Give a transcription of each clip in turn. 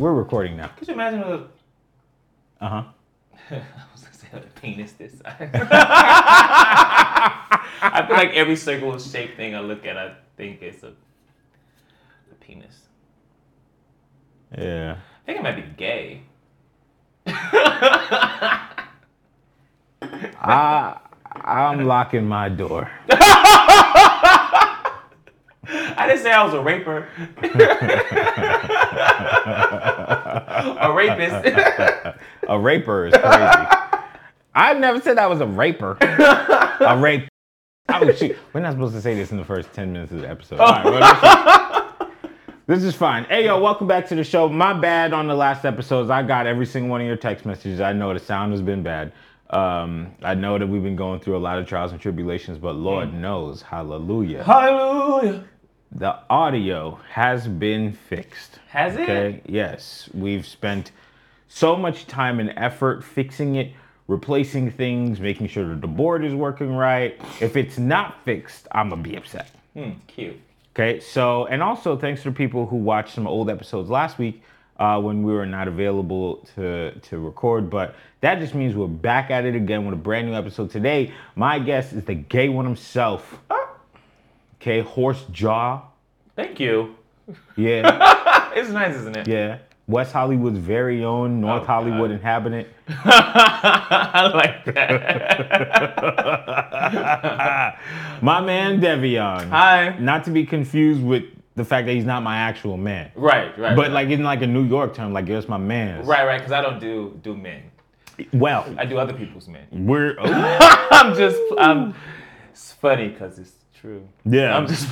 We're recording now. Could you imagine a, Uh huh. I was gonna say a penis this size? I feel like every circle shape thing I look at, I think it's a, a penis. Yeah. I think it might be gay. I I'm locking my door. I didn't say I was a raper. a rapist. A raper is crazy. I never said I was a raper. a rape. Oh shoot. We're not supposed to say this in the first ten minutes of the episode. Right, well, this, is, this is fine. Hey yo, welcome back to the show. My bad on the last episodes. I got every single one of your text messages. I know the sound has been bad. Um, I know that we've been going through a lot of trials and tribulations, but Lord knows, hallelujah. Hallelujah. The audio has been fixed. Has it? Okay. Yes. We've spent so much time and effort fixing it, replacing things, making sure that the board is working right. If it's not fixed, I'm gonna be upset. Hmm, cute. Okay. So, and also thanks to people who watched some old episodes last week uh, when we were not available to to record. But that just means we're back at it again with a brand new episode today. My guest is the gay one himself. Okay, horse jaw. Thank you. Yeah. It's nice, isn't it? Yeah. West Hollywood's very own North Oh, Hollywood God. inhabitant. I like that. my man Devion. Hi. Not to be confused with the fact that he's not my actual man. Right, right. But right. like in like a New York term, like it's my man. right, right, because I don't do do men. Well, I do other people's men. we're oh, I'm just, I'm. It's funny because it's true. Yeah. I'm just.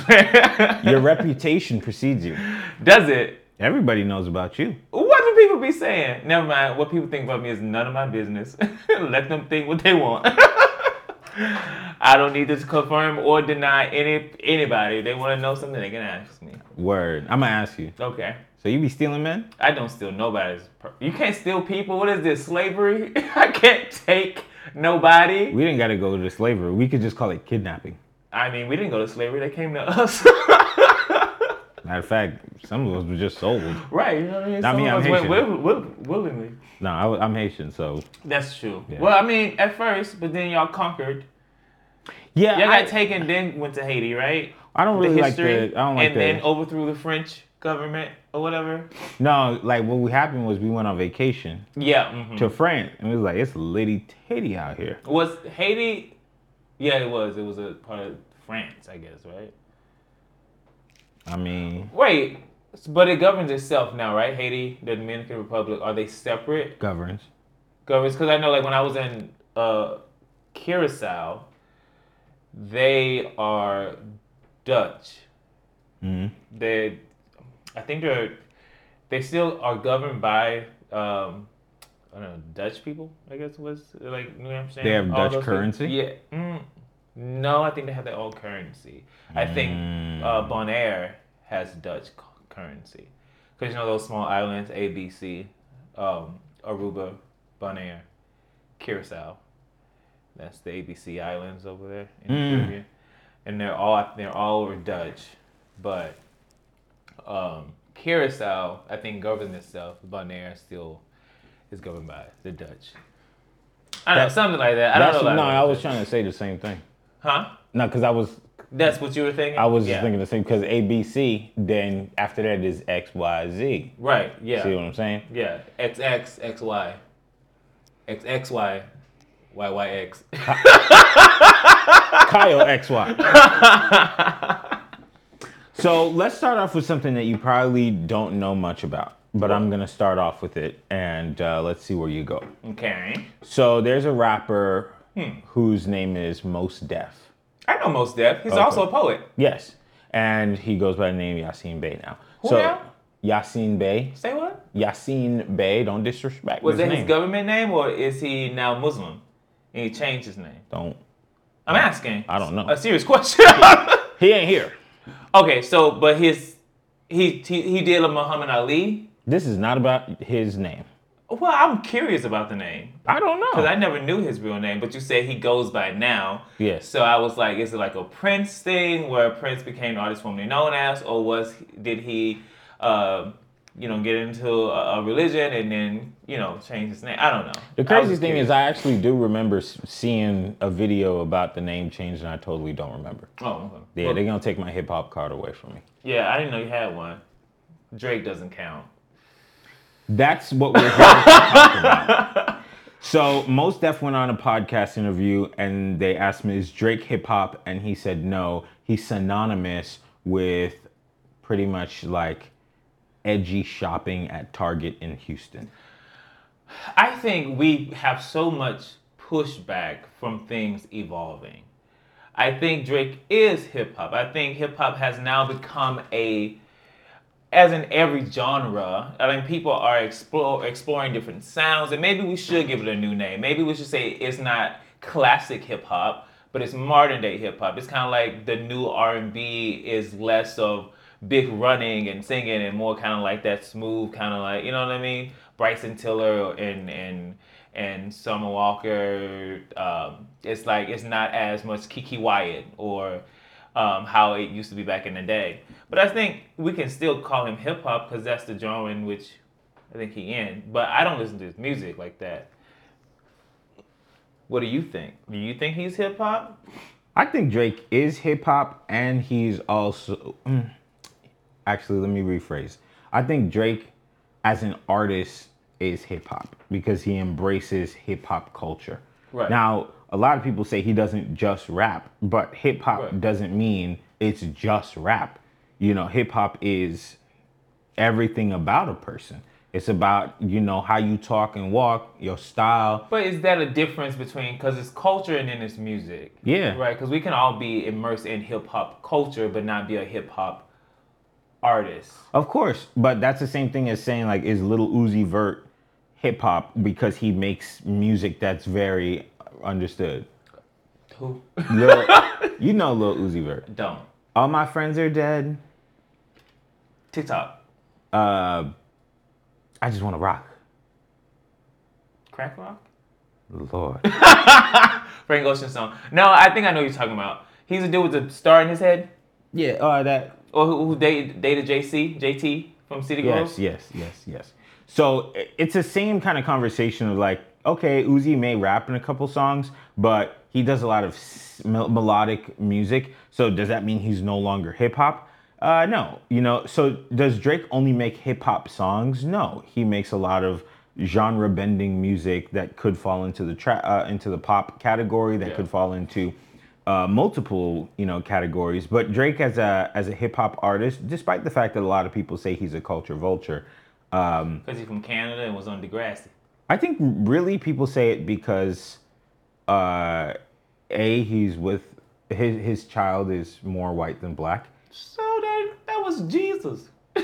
your reputation precedes you. Does it? Everybody knows about you. What do people be saying? Never mind. What people think about me is none of my business. Let them think what they want. I don't need to confirm or deny any anybody. If they want to know something, they can ask me. Word. I'm gonna ask you. Okay. So you be stealing men? I don't steal nobody's. Per- you can't steal people. What is this? Slavery? I can't take nobody. We didn't gotta go to slavery. We could just call it kidnapping. I mean, we didn't go to slavery. They came to us. Matter of fact, some of us were just sold. right. You know what I mean? I mean, Some I'm of us went Haitian. will, will, willingly. No, I, am Haitian, so That's true. Yeah. Well, I mean, at first, but then y'all conquered. yeah. Y'all I, got taken, then went to Haiti, right? I don't The really like history, the. I don't like and the. then overthrew the French government or whatever. No, like what we happened was we went on vacation Yeah. mhm. to France, and it was like it's litty titty out here. Was Haiti? Yeah, it was. It was a part of France, I guess, right? I mean, Wait, but it governs itself now, right? Haiti, the Dominican Republic, are they separate governs. Governs, Because I know, like, when I was in uh, Curacao, they are Dutch. hmm They, I think they're, they still are governed by, um, I don't know, Dutch people. I guess was like New Amsterdam. They have all Dutch those things. currency? Yeah. Mm, no, I think they have their own currency. I think Mm. uh, Bonaire has Dutch c- currency. Because you know those small islands, ABC, um, Aruba, Bonaire, Curacao. That's the ABC islands over there in the Mm. Caribbean, and they're all they're all were Dutch, but um, Curacao I think governs itself. Bonaire still is governed by the Dutch. I don't know something like that. I don't That's, know. no, about I was trying to say the same thing. Huh? No, because I was That's what you were thinking. I was yeah. just thinking the same. Because ABC, then after that is X Y Z. Right. Yeah. See what I'm saying? Yeah, XX, XY. XXY, YYX. Kyle X Y. so let's start off with something that you probably don't know much about, but I'm gonna start off with it, and uh, let's see where you go. okay. So there's a rapper whose name is Mos Def. I know Mos Def. He's Okay. also a poet. Yes, and he goes by the name Yasiin Bey now. Who now? Yasiin Bey. Say what? Yasiin Bey. Don't disrespect Was his that name. his government name or is he now Muslim? And he changed his name. Don't. I'm asking. I don't know. A serious question. He ain't here. okay, so but his he he, he did a Muhammad Ali. This is not about his name. Well, I'm curious about the name I don't know. because. I never knew his real name. But you say he goes by now. Yes. So I was like, is it like a Prince thing where Prince became the artist formerly known as, or was did he, uh, you know, get into a, a religion and then you know change his name? I don't know. The crazy thing is, I actually do remember seeing a video about the name change, and I totally don't remember. Oh, okay. Yeah, Well, they're gonna take my hip hop card away from me. yeah, I didn't know you had one. Drake doesn't count. That's what we're here to talk about. So, Mos Def went on a podcast interview and they asked him, Is Drake hip hop? And he said, No, he's synonymous with pretty much like edgy shopping at Target in Houston. I think we have so much pushback from things evolving. I think Drake is hip hop. I think hip hop has now become a, as in every genre, I think people are explore, exploring different sounds, and maybe we should give it a new name. Maybe we should say it's not classic hip hop, but it's modern day hip hop. It's kind of like the new R and B is less of big running and singing and more kind of like that smooth kind of like you know what I mean. Bryson Tiller and and and Summer Walker. Um, it's like it's not as much Keke Wyatt or um, how it used to be back in the day. But I think we can still call him hip hop because that's the genre in which I think he in. But I don't listen to his music like that. What do you think? Do you think he's hip hop? I think Drake is hip hop and he's also. mm, Actually, let me rephrase. I think Drake, as an artist, is hip hop because he embraces hip hop culture. Right. Now, a lot of people say he doesn't just rap, but hip hop Right. doesn't mean it's just rap. You know, hip hop is everything about a person. It's about, you know, how you talk and walk, your style. But is that a difference between because it's culture and then it's music? Yeah. Right. Because we can all be immersed in hip hop culture, but not be a hip hop artist. Of course, but that's the same thing as saying like is Little Uzi Vert hip hop because he makes music that's very understood. Who? Lil, you know Lil Uzi Vert. Don't. All my friends are dead. TikTok. Uh, I just want to rock. Crack rock. Lord, Frank Ocean song. No, I think I know what you're talking about. He's a dude with a star in his head, yeah. Uh, that or who, who dated, dated JC, JT from City Girls. Yes, yes, yes, yes. So it's the same kind of conversation of like, okay, Uzi may rap in a couple songs, but he does a lot of melodic music. So does that mean he's no longer hip hop? Uh, no. You know, so does Drake only make hip hop songs? No, he makes a lot of genre bending music that could fall into the tra- uh, into the pop category, that Yeah. could fall into uh, multiple you know categories. But Drake as a as a hip hop artist, despite the fact that a lot of people say he's a culture vulture, um, Because he's from Canada and was on Degrassi. I think really people say it because uh, a he's with his his child is more white than black. So that was Jesus.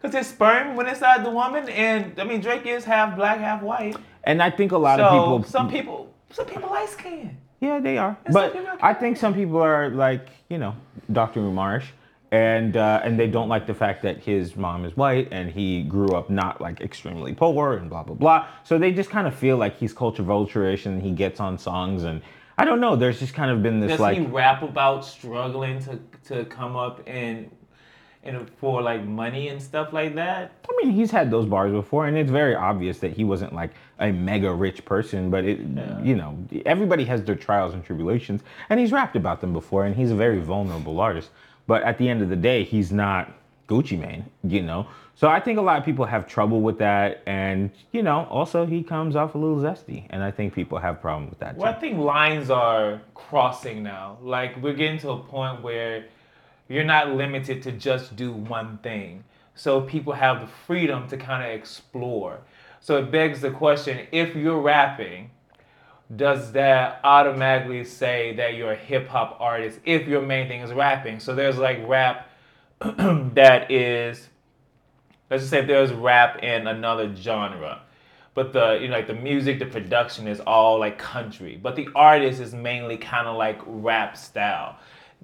Because his sperm went inside the woman, and I mean Drake is half black, half white. And I think a lot so of people some people, some people light skin. Yeah, they are. And but I think some people are like, you know, Dr. Umarish, and uh, and they don't like the fact that his mom is white and he grew up not like extremely poor and blah blah blah. So they just kind of feel like he's culture vulture-ish and he gets on songs and I don't know. There's just kind of been this Does like he rap about struggling to to come up and and for like money and stuff like that? I mean, he's had those bars before, and it's very obvious that he wasn't like a mega rich person. But it, you know, everybody has their trials and tribulations, and he's rapped about them before, and he's a very vulnerable artist. But at the end of the day, he's not Gucci Mane, you know. So I think a lot of people have trouble with that, and you know, also he comes off a little zesty, and I think people have problem with that too. Well, I think lines are crossing now. Like we're getting to a point where you're not limited to just do one thing. So people have the freedom to kind of explore. So it begs the question: if you're rapping, does that automatically say that you're a hip hop artist if your main thing is rapping? So there's like rap that is, let's just say if there's rap in another genre, but the you know like the music, the production is all like country, but the artist is mainly kind of like rap style.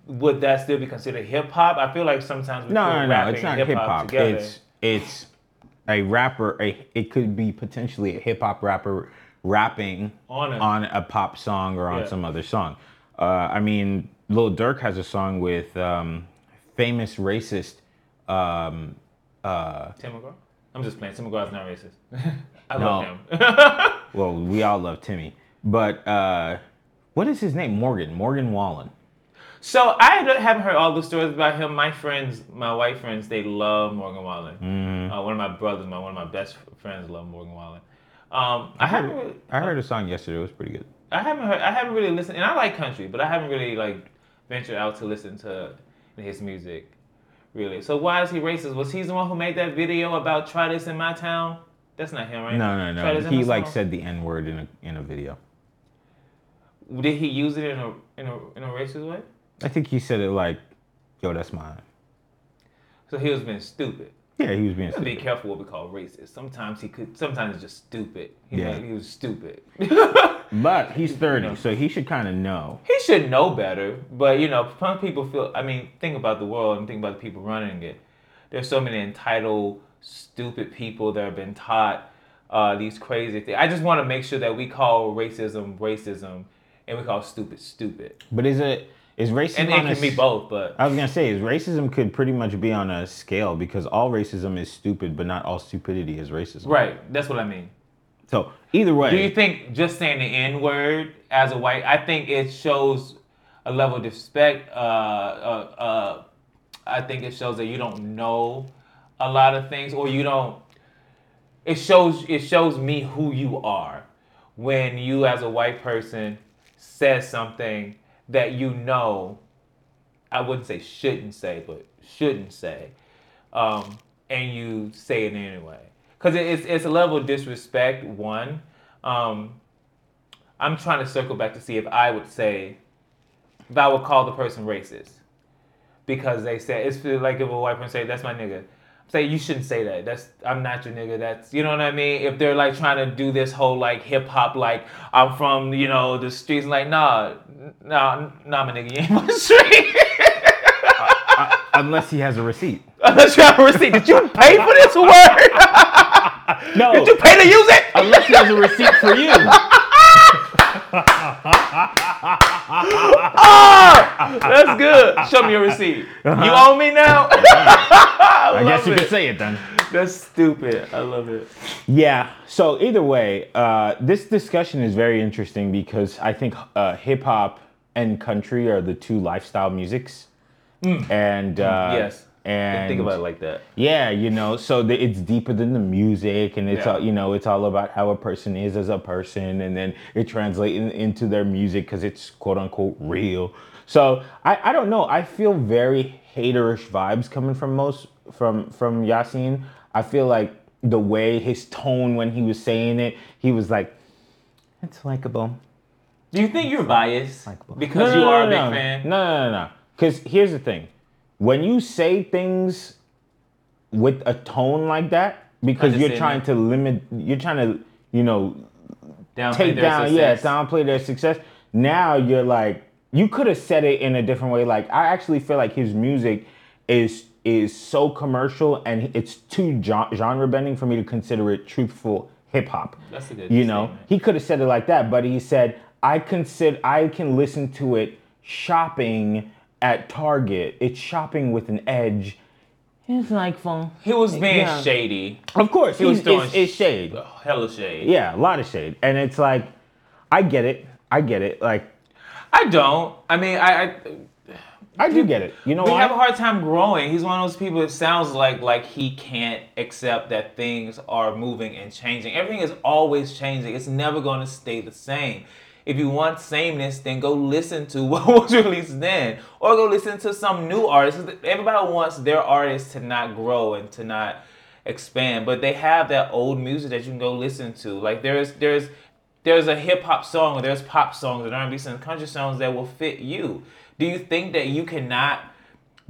Would that still be considered hip hop? I feel like sometimes we No, no, no. It's not hip hip-hop It's it's a rapper. A it could be potentially a hip hop rapper rapping On a- on a pop song or on Yeah. some other song. Uh, I mean, Lil Durk has a song with um, famous racist. Um, uh, Tim McGraw. I'm just playing. Tim McGraw's not racist. I love him. well, we all love Timmy, but uh, what is his name? Morgan. Morgan Wallen. So I haven't heard all the stories about him. My friends, my white friends, they love Morgan Wallen. Mm-hmm. Uh, one of my brothers, my one of my best friends, love Morgan Wallen. Um, I haven't, really, I heard a song yesterday. It was pretty good. I haven't heard, I haven't really listened, and I like country, but I haven't really like ventured out to listen to his music, really. So why is he racist? Was he the one who made that video about try this in my town? That's not him, right? No, no, no. He like said the N word in a in a video. Did he use it in a in a in a racist way? I think he said it like, "Yo, that's mine." So he was being stupid. Yeah, he was being Be careful what we call racist. Sometimes he could. Sometimes it's just stupid. He, Yeah. made- he was stupid. But he's 30, so he should kind of know. he should know better. But you know, some people feel. I mean, think about the world and think about the people running it. There's so many entitled, stupid people that have been taught uh, these crazy things. I just want to make sure that we call racism racism, and we call stupid stupid. But is it is racism And it on a can be both. But I was gonna say is racism could pretty much be on a scale because all racism is stupid, but not all stupidity is racism. right, that's what I mean. So either way, Do you think just saying the N word as a white, I think it shows a level of respect. Uh, uh, uh, I think it shows that you don't know a lot of things, or you don't. It shows it shows me who you are when you, as a white person, says something that you know. I wouldn't say shouldn't say, but shouldn't say, um, and you say it anyway. Because it's it's a level of disrespect. One, um, I'm trying to circle back to see if I would say, if I would call the person racist, because they said it's like if a white person say that's my nigga. Say you shouldn't say that. That's I'm not your nigga. That's you know what I mean. If they're like trying to do this whole like hip hop, like I'm from you know the streets, like nah, nah, nah, my nigga, you ain't from the street. unless he has a receipt. Unless you have a receipt. Did you pay for this word? No, Did you pay to use it? unless he has a receipt for you. Ah, that's good. Show me your receipt. You owe me now. I guess you it. could say it then. That's stupid. I love it. Yeah. So either way, uh, this discussion is very interesting because I think uh, hip hop and country are the two lifestyle musics. And uh, yes. And Think about it like that. Yeah, you know, so the, it's deeper than the music, and it's Yeah. all, you know, it's all about how a person is as a person, and then it translates in- into their music because it's quote unquote real. So I, I don't know. I feel very haterish vibes coming from most from from Yasiin. I feel like the way his tone when he was saying it, he was like, "It's likable." Do you think you're biased Likeable. because No, you no, are no, a big fan? No, no, no, no. Because here's the thing: when you say things with a tone like that, because you're trying to limit, you're trying to, you know, Downplay take their down, yeah, success. downplay their success. Now you're like, you could have said it in a different way. Like, I actually feel like his music is is so commercial and it's too genre bending for me to consider it truthful hip hop. That's a good You know, statement. he could have said it like that, but he said, I consider I can listen to it shopping at Target. It's shopping with an edge. It's like fun. He was being Yeah. shady. Of course, He was doing it's, it's shade. Hella shade. Yeah, a lot of shade. And it's like, I get it. I get it. Like, I don't. I mean, I. I I do get it. You know we why? have a hard time growing. He's one of those people. It sounds like like he can't accept that things are moving and changing. Everything is always changing. It's never going to stay the same. If you want sameness, then go listen to what was released then, or go listen to some new artists. Everybody wants their artists to not grow and to not expand, but they have that old music that you can go listen to. Like there's there's there's a hip hop song, or there's pop songs, and R&B songs, country songs that will fit you. Do you think that you cannot?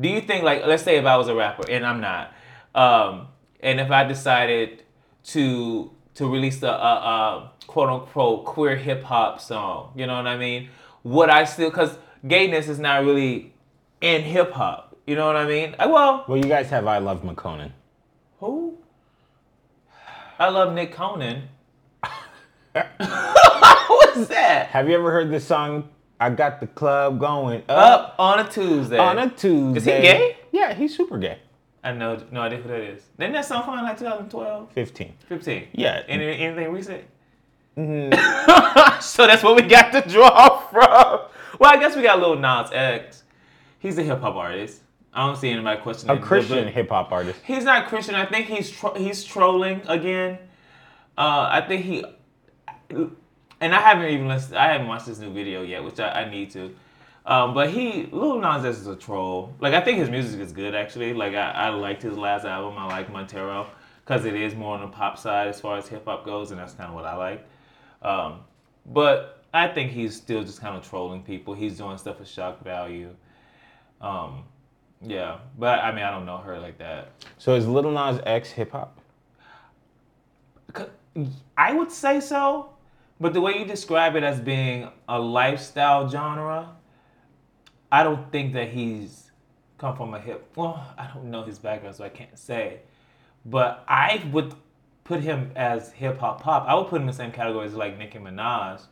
Do you think like let's say if I was a rapper and I'm not, um, and if I decided to to release a, a, uh, a uh, quote unquote queer hip hop song, you know what I mean? Would I still? Because gayness is not really in hip hop. You know what I mean? I, well, Well, you guys have I Love Makonnen. who? I love Makonnen. What's that? Have you ever heard the song I Got the Club Going Up, Up on a Tuesday. on a Tuesday? Is he gay? Yeah, he's super gay. I know no idea who that is. Didn't that song come out like 2012? 15. 15? Yeah. Any, anything recent? so that's what we got to draw from. Well, I guess we got Lil Nas X. He's a hip hop artist. I don't see anybody questioning A. Christian hip hop artist. He's not Christian. I think he's tro- he's trolling again. Uh, I think he, and I haven't even listened. I haven't watched this new video yet, which I, I need to. Um, but he, Lil Nas X is a troll. Like I think his music is good actually. Like I, I liked his last album. I like Montero because it is more on the pop side as far as hip hop goes, and that's kind of what I like. Um, but I think he's still just kind of trolling people. He's doing stuff for shock value. Um, yeah, but I mean I don't know her like that. So is Little Nas X hip hop? I would say so, but the way you describe it as being a lifestyle genre, I don't think that he's come from a hip. Well, I don't know his background, so I can't say. But I would put him as hip hop pop. I would put him in the same category as like Nicki Minaj.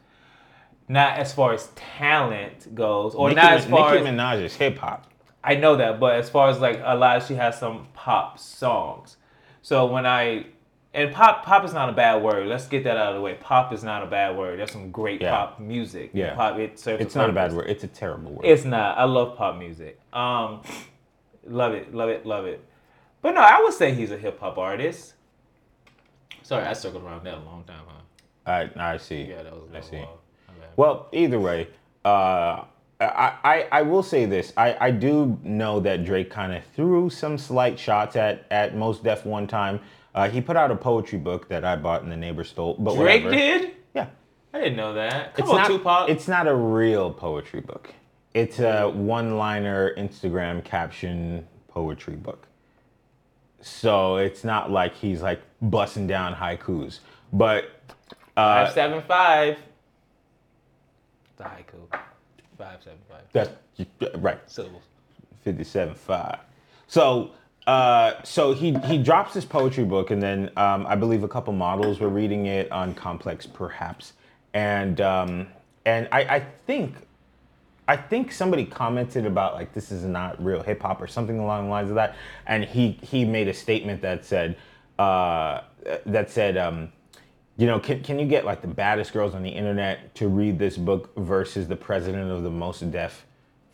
Not as far as talent goes, or Nicki, not as far Nicki as Minaj is hip hop. I know that, but as far as like a lot, she has some pop songs. So when I and pop, pop is not a bad word. Let's get that out of the way. Pop is not a bad word. There's some great Yeah. pop music. Yeah. pop. It serves It's a not a bad word. It's a terrible word. It's not. I love pop music. Um, love it, love it, love it. But no, I would say he's a hip hop artist. Sorry, I circled around that a long time, huh? I, I see. Yeah, that was a I long see. while. My. Well, either way, uh, I, I, I will say this. I, I do know that Drake kind of threw some slight shots at, at Mos Def one time. Uh, he put out a poetry book that I bought and the neighbor stole. But Drake whatever. did. Yeah. I didn't know that. Come It's on, not, Tupac. It's not a real poetry book. It's a one-liner Instagram caption poetry book. So it's not like he's like busting down haikus. But uh, five seven five. The haiku. Five seven five. that's right. Syllables. 57.5. So, uh, so he he drops his poetry book, and then um, I believe a couple models were reading it on Complex, perhaps, and um, and I, I think I think somebody commented about like this is not real hip hop or something along the lines of that, and he he made a statement that said uh, that said. Um, you know, can, can you get like the baddest girls on the internet to read this book versus the president of the Mos Def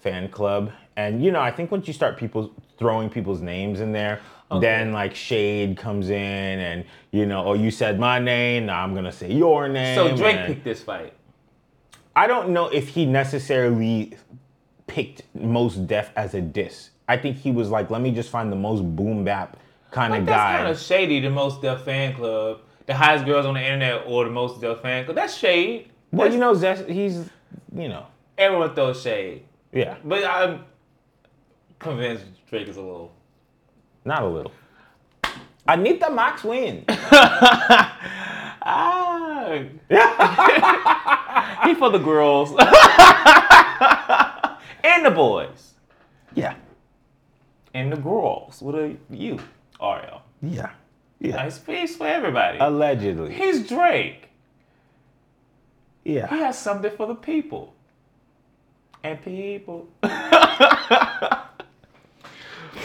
fan club? And you know, I think once you start people throwing people's names in there, then like shade comes in, and you know, oh, you said my name, now I'm gonna say your name. So Drake and- picked this fight. I don't know if he necessarily picked Mos Def as a diss. I think he was like, let me just find the most boom bap kind of that's guy. kind of shady. The Mos Def fan club, the highest girls on the internet, or the Mos Def fan club. That's shade. well, That's- you know, Zest, he's, you know, everyone throws shade, yeah, but I'm convinced Drake is a little. not a little. Anita Max Wynn. Ah, he for the girls and the boys yeah, and the girls. What are you, Ariel? yeah, yeah. Nice piece for everybody. Allegedly, He's Drake. Yeah. He has something for the people. And people.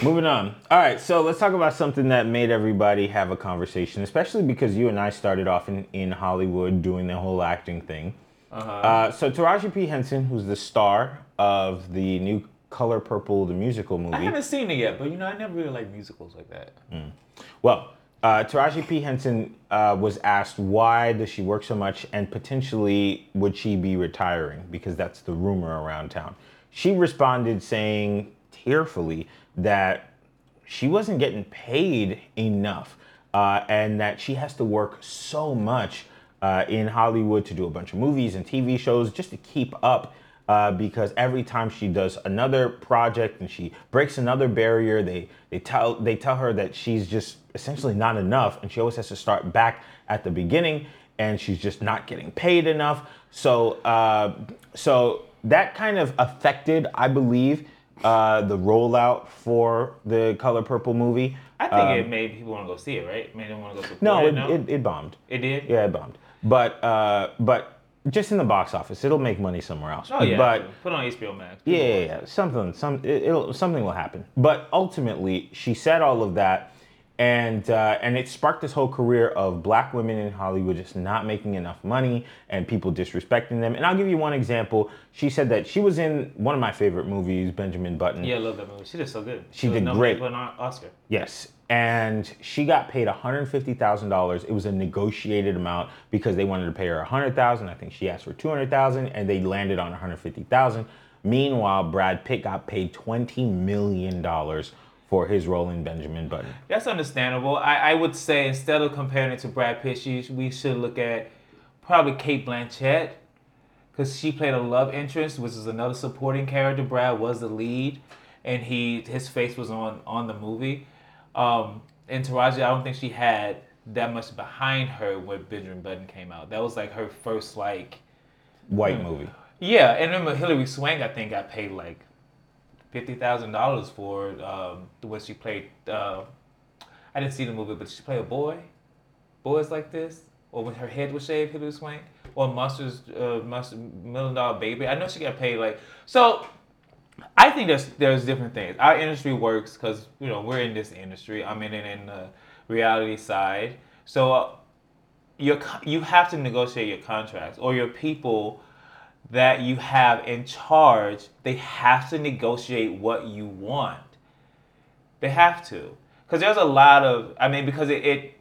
Moving on. All right, so let's talk about something that made everybody have a conversation, especially because you and I started off in, in Hollywood doing the whole acting thing. Uh huh. so Taraji P. Henson, who's the star of the new Color Purple, the musical movie. I haven't seen it yet, but you know, I never really like musicals like that. Well, uh, Taraji P. Henson uh, was asked why does she work so much and potentially would she be retiring because that's the rumor around town. She responded saying tearfully that she wasn't getting paid enough uh, and that she has to work so much uh, in Hollywood to do a bunch of movies and TV shows just to keep up. Uh, because every time she does another project and she breaks another barrier, they they tell they tell her that she's just essentially not enough, and she always has to start back at the beginning, and she's just not getting paid enough. So uh, so that kind of affected, I believe, uh, the rollout for the Color Purple movie. I think it made people want to go see it, right? Made them want to go support Um, No, it. no? it, it bombed. It did? Yeah, it bombed. But uh, but just in the box office, it'll make money somewhere else. Oh yeah. But put on HBO Max. yeah, yeah, yeah. something, some, it'll, something will happen. But ultimately, she said all of that, and uh, and it sparked this whole career of black women in Hollywood just not making enough money and people disrespecting them. And I'll give you one example. She said that she was in one of my favorite movies, Benjamin Button. Yeah, I love that movie. She did so good. She was did great. An Oscar. Yes. And she got paid $150,000. It was a negotiated amount because they wanted to pay her $100,000. I think she asked for $200,000 and they landed on $150,000. Meanwhile, Brad Pitt got paid $20 million for his role in Benjamin Button. That's understandable. I, I would say instead of comparing it to Brad Pitt, she, we should look at probably Cate Blanchett because she played a love interest, which is another supporting character. Brad was the lead, and he his face was on on the movie. Um, and Taraji, I don't think she had that much behind her when Benjamin Button came out. That was like her first like White Hmm. movie. yeah. And remember Hilary Swank, I think got paid like fifty thousand dollars for um, when she played. Uh, I didn't see the movie, but she played a boy. Boys like this, or when her head was shaved, Hilary Swank, or Monsters, uh, Million Dollar Baby. I know she got paid like so. I think there's there's different things. Our industry works because you know we're in this industry. I'm in it in the reality side. So uh, you you have to negotiate your contracts or your people that you have in charge. They have to negotiate what you want. They have to because there's a lot of I mean because it, it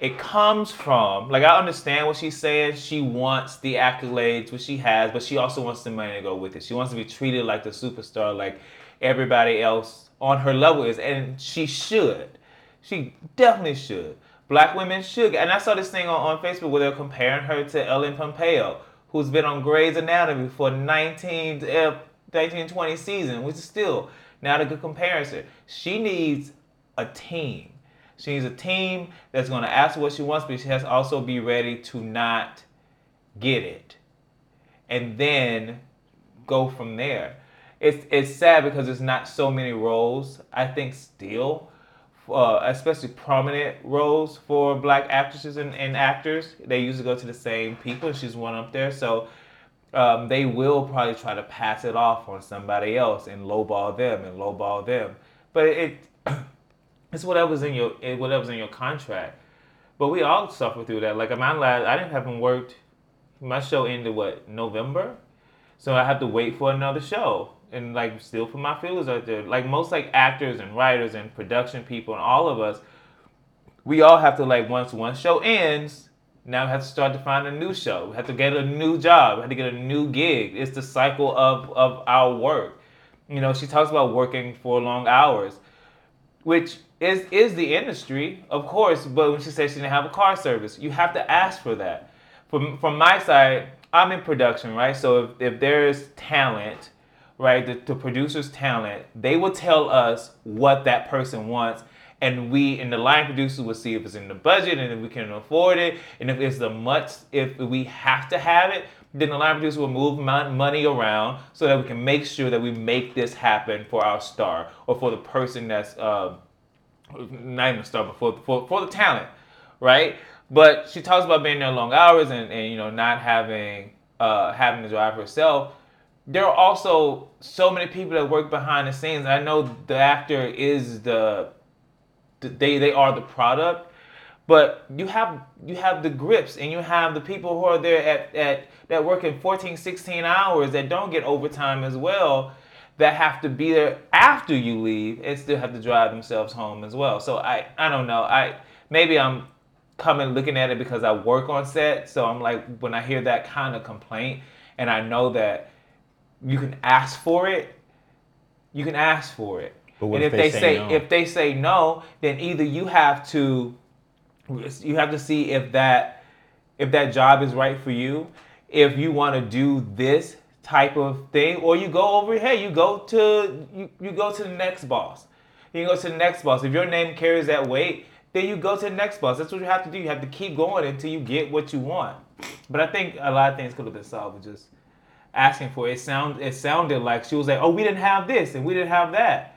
it comes from like I understand what she's saying. She wants the accolades, which she has, but she also wants the money to go with it. She wants to be treated like the superstar, like everybody else on her level is, and she should. She definitely should. Black women should. And I saw this thing on, on Facebook where they're comparing her to Ellen Pompeo, who's been on Grey's Anatomy for 19, uh, 19 20 season, which is still not a good comparison. She needs a team. She needs a team that's going to ask what she wants, but she has to also be ready to not get it. And then go from there. It's, it's sad because there's not so many roles, I think, still, uh, especially prominent roles for black actresses and, and actors. They usually go to the same people, and she's one up there. So um, they will probably try to pass it off on somebody else and lowball them and lowball them. But it it's whatever's in your it- whatever's in your contract. But we all suffer through that. Like my last, I didn't haven't worked. My show ended what November, so I have to wait for another show and like still put my feelers out there. Like most like actors and writers and production people and all of us, we all have to like once one show ends, now we have to start to find a new show. We have to get a new job. We have to get a new gig. It's the cycle of of our work. You know, she talks about working for long hours, which is is the industry, of course. But when she says she didn't have a car service, you have to ask for that. From from my side, I'm in production, right? So if, if there's talent, right, the, the producer's talent, they will tell us what that person wants. And we, and the line producers will see if it's in the budget and if we can afford it. And if it's the much, if we have to have it, then the line producer will move mon- money around so that we can make sure that we make this happen for our star or for the person that's uh, not even a star, but for, for, for the talent, right? But she talks about being there long hours and, and you know not having uh, having to drive herself. There are also so many people that work behind the scenes. I know the actor is the they they are the product, but you have you have the grips and you have the people who are there at, at that work in 14, 16 hours that don't get overtime as well that have to be there after you leave and still have to drive themselves home as well. So I I don't know. I maybe I'm coming looking at it because I work on set. So I'm like when I hear that kind of complaint and I know that you can ask for it, you can ask for it. And if they, say say no? if they say no, then either you have to you have to see if that if that job is right for you, if you want to do this type of thing, or you go over, hey, you go to you, you go to the next boss. You go to the next boss. If your name carries that weight, then you go to the next boss. That's what you have to do. You have to keep going until you get what you want. But I think a lot of things could have been solved with just asking for it. Sound it sounded like she was like, oh, we didn't have this and we didn't have that.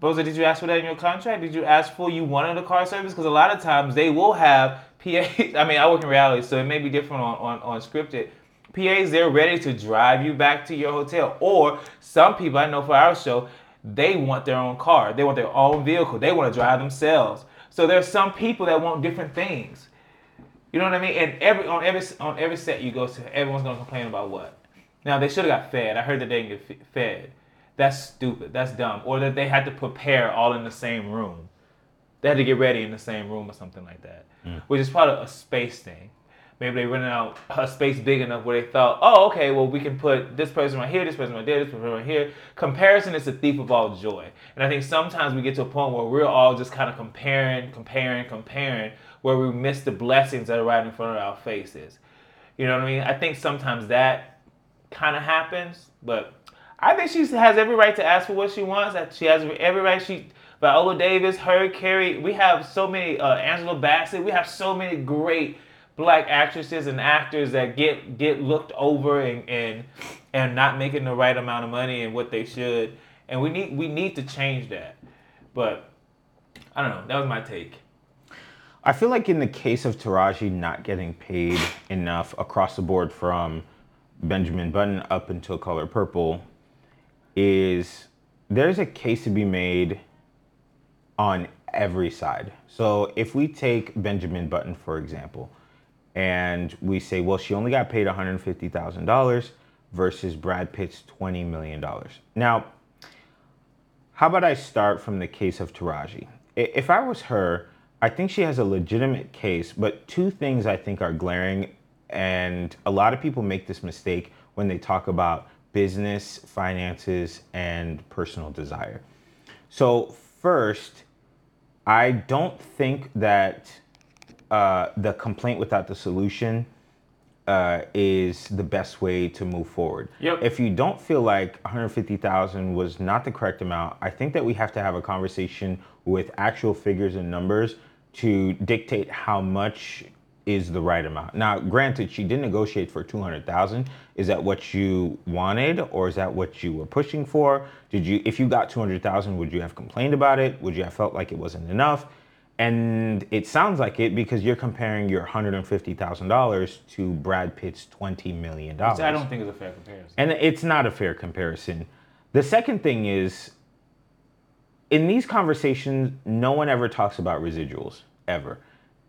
Boza, did you ask for that in your contract? Did you ask for you wanted a car service? Because a lot of times they will have PA. I mean, I work in reality, so it may be different on, on, on scripted. PAs, they're ready to drive you back to your hotel. Or some people I know for our show, they want their own car. They want their own vehicle. They want to drive themselves. So there's some people that want different things. You know what I mean? And every on every on every set you go to, everyone's gonna complain about what. Now they should have got fed. I heard that they didn't get fed. That's stupid. That's dumb. Or that they had to prepare all in the same room. They had to get ready in the same room or something like that, mm. which is probably a space thing. Maybe they rented out a space big enough where they thought, oh, okay, well, we can put this person right here, this person right there, this person right here. Comparison is the thief of all joy. And I think sometimes we get to a point where we're all just kind of comparing, comparing, comparing, where we miss the blessings that are right in front of our faces. You know what I mean? I think sometimes that kind of happens, but I think she has every right to ask for what she wants. That she has every right. She Viola Davis, her, Carrie. We have so many. Uh, Angela Bassett. We have so many great black actresses and actors that get get looked over and and and not making the right amount of money and what they should. And we need we need to change that. But I don't know. That was my take. I feel like in the case of Taraji not getting paid enough across the board from Benjamin Button up until Color Purple, is there's a case to be made on every side. So if we take Benjamin Button, for example, and we say, well, she only got paid $150,000 versus Brad Pitt's $20 million. Now, how about I start from the case of Taraji? If I was her, I think she has a legitimate case, but two things I think are glaring, and a lot of people make this mistake when they talk about business, finances, and personal desire. So, first, I don't think that uh, the complaint without the solution uh, is the best way to move forward. Yep. If you don't feel like 150,000 was not the correct amount, I think that we have to have a conversation with actual figures and numbers to dictate how much is the right amount. Now, granted, she did negotiate for 200,000. Is that what you wanted or is that what you were pushing for? Did you if you got 200,000, would you have complained about it? Would you have felt like it wasn't enough? And it sounds like it because you're comparing your $150,000 to Brad Pitt's $20 million. Which I don't think is a fair comparison. And it's not a fair comparison. The second thing is in these conversations, no one ever talks about residuals, ever.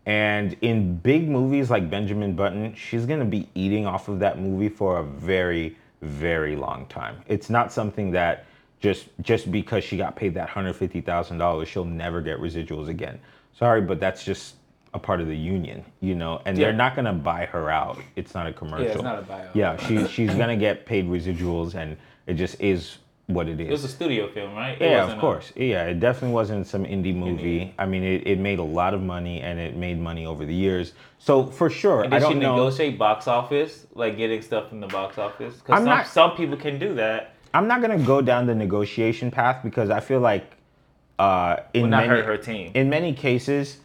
And in big movies like Benjamin Button, she's going to be eating off of that movie for a very, very long time. It's not something that just just because she got paid that $150,000, she'll never get residuals again. Sorry, but that's just a part of the union, you know, and yeah. they're not going to buy her out. It's not a commercial. Yeah, it's not a buyout. Yeah, she, she's going to get paid residuals, and it just is what it is. It was a studio film, right? It yeah, of course. A... Yeah, it definitely wasn't some indie movie. Indie. I mean, it, it made a lot of money and it made money over the years. So for sure, and did I don't she know. negotiate box office, like getting stuff from the box office? Because some, not, some people can do that. I'm not gonna go down the negotiation path because I feel like uh, in many, her team. In many cases,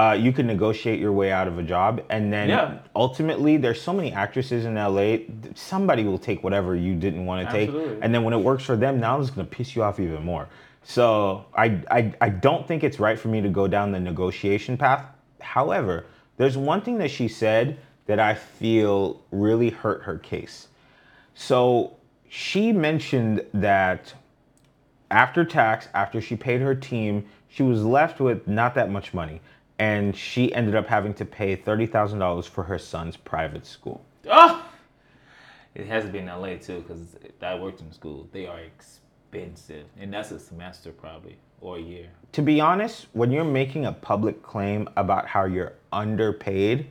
uh, you can negotiate your way out of a job, and then yeah. ultimately, there's so many actresses in LA. Somebody will take whatever you didn't want to take, and then when it works for them, now it's gonna piss you off even more. So I, I I don't think it's right for me to go down the negotiation path. However, there's one thing that she said that I feel really hurt her case. So she mentioned that after tax, after she paid her team, she was left with not that much money and she ended up having to pay $30,000 for her son's private school. Oh! It has to be in LA too, because I worked in school. They are expensive, and that's a semester probably or a year. To be honest, when you're making a public claim about how you're underpaid,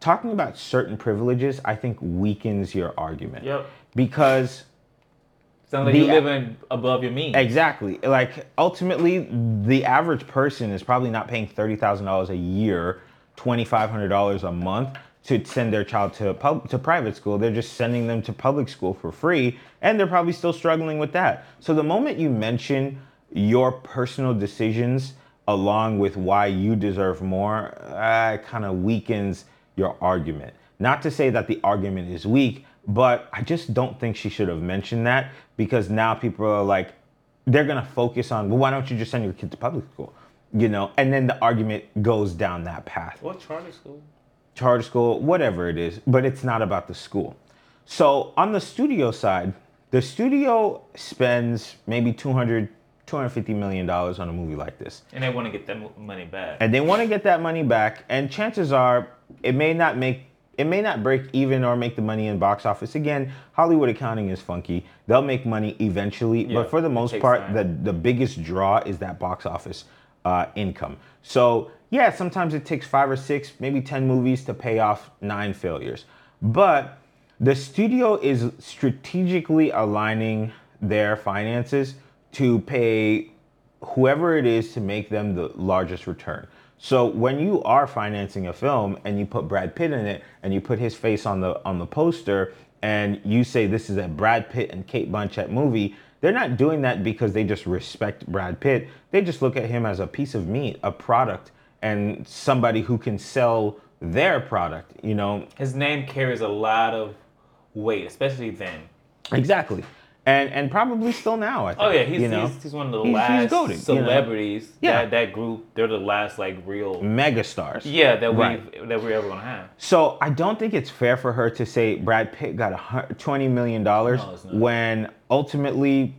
talking about certain privileges, I think weakens your argument. Yep. Because Sounds like the, you're living above your means. Exactly. Like ultimately, the average person is probably not paying thirty thousand dollars a year $2,500 a month to send their child to pub, to private school. They're just sending them to public school for free, and they're probably still struggling with that. So the moment you mention your personal decisions along with why you deserve more, uh, kind of weakens your argument. Not to say that the argument is weak, but I just don't think she should have mentioned that because now people are like, they're gonna focus on, well, why don't you just send your kid to public school? You know, and then the argument goes down that path What charter school? charter school, whatever it is, but it's not about the school. So on the studio side, the studio spends maybe 200, 250 million dollars on a movie like this. And they want to get that money back. And they want to get that money back, and chances are it may not make it may not break even or make the money in box office. Again, Hollywood accounting is funky. They'll make money eventually, Yeah, but for the most part, time. the the biggest draw is that box office uh, income. So yeah, sometimes it takes five or six, maybe ten movies to pay off nine failures, but the studio is strategically aligning their finances to pay whoever it is to make them the largest return. So when you are financing a film and you put Brad Pitt in it and you put his face on the on the poster and you say this is a Brad Pitt and Cate Blanchett movie, they're not doing that because they just respect Brad Pitt. They just look at him as a piece of meat, a product and somebody who can sell their product, you know, His name carries a lot of weight, especially then. exactly. And and probably still now, I oh, think. Oh yeah, he's you know? he's, he's one of the He's- he's last goated, you know? celebrities. Yeah. That that group, they're the last like real. megastars. Yeah, that we Right. that we're ever gonna have. So I don't think it's fair for her to say Brad Pitt got a twenty million dollars No, when ultimately,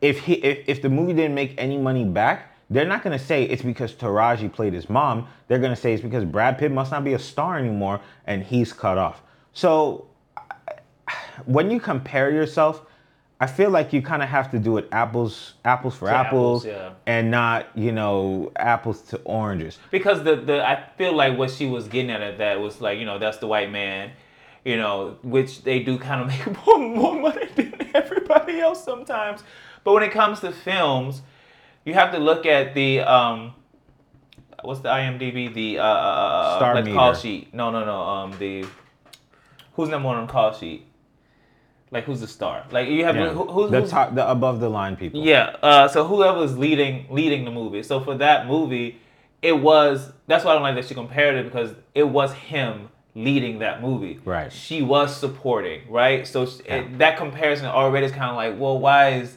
if he if, if the movie didn't make any money back, they're not gonna say it's because Taraji played his mom. They're gonna say it's because Brad Pitt must not be a star anymore and he's cut off. So when you compare yourself, I feel like you kind of have to do it apples apples for apples, apples, yeah. and not you know apples to oranges. because the the I feel like what she was getting at at that was like you know that's the white man, you know, which they do kind of make more, more money than everybody else sometimes. But when it comes to films, you have to look at the um, what's the IMDb the uh, uh Star like call sheet? No, no, no. Um, the who's number one on call sheet? Like who's the star? Like you have Yeah. who, who's the top, the above the line people. yeah. Uh, so whoever's leading leading the movie. So for that movie, it was. That's why I don't like that she compared it because it was him leading that movie. Right. She was supporting. Right. So Yeah. it, that comparison already is kind of like, well, why is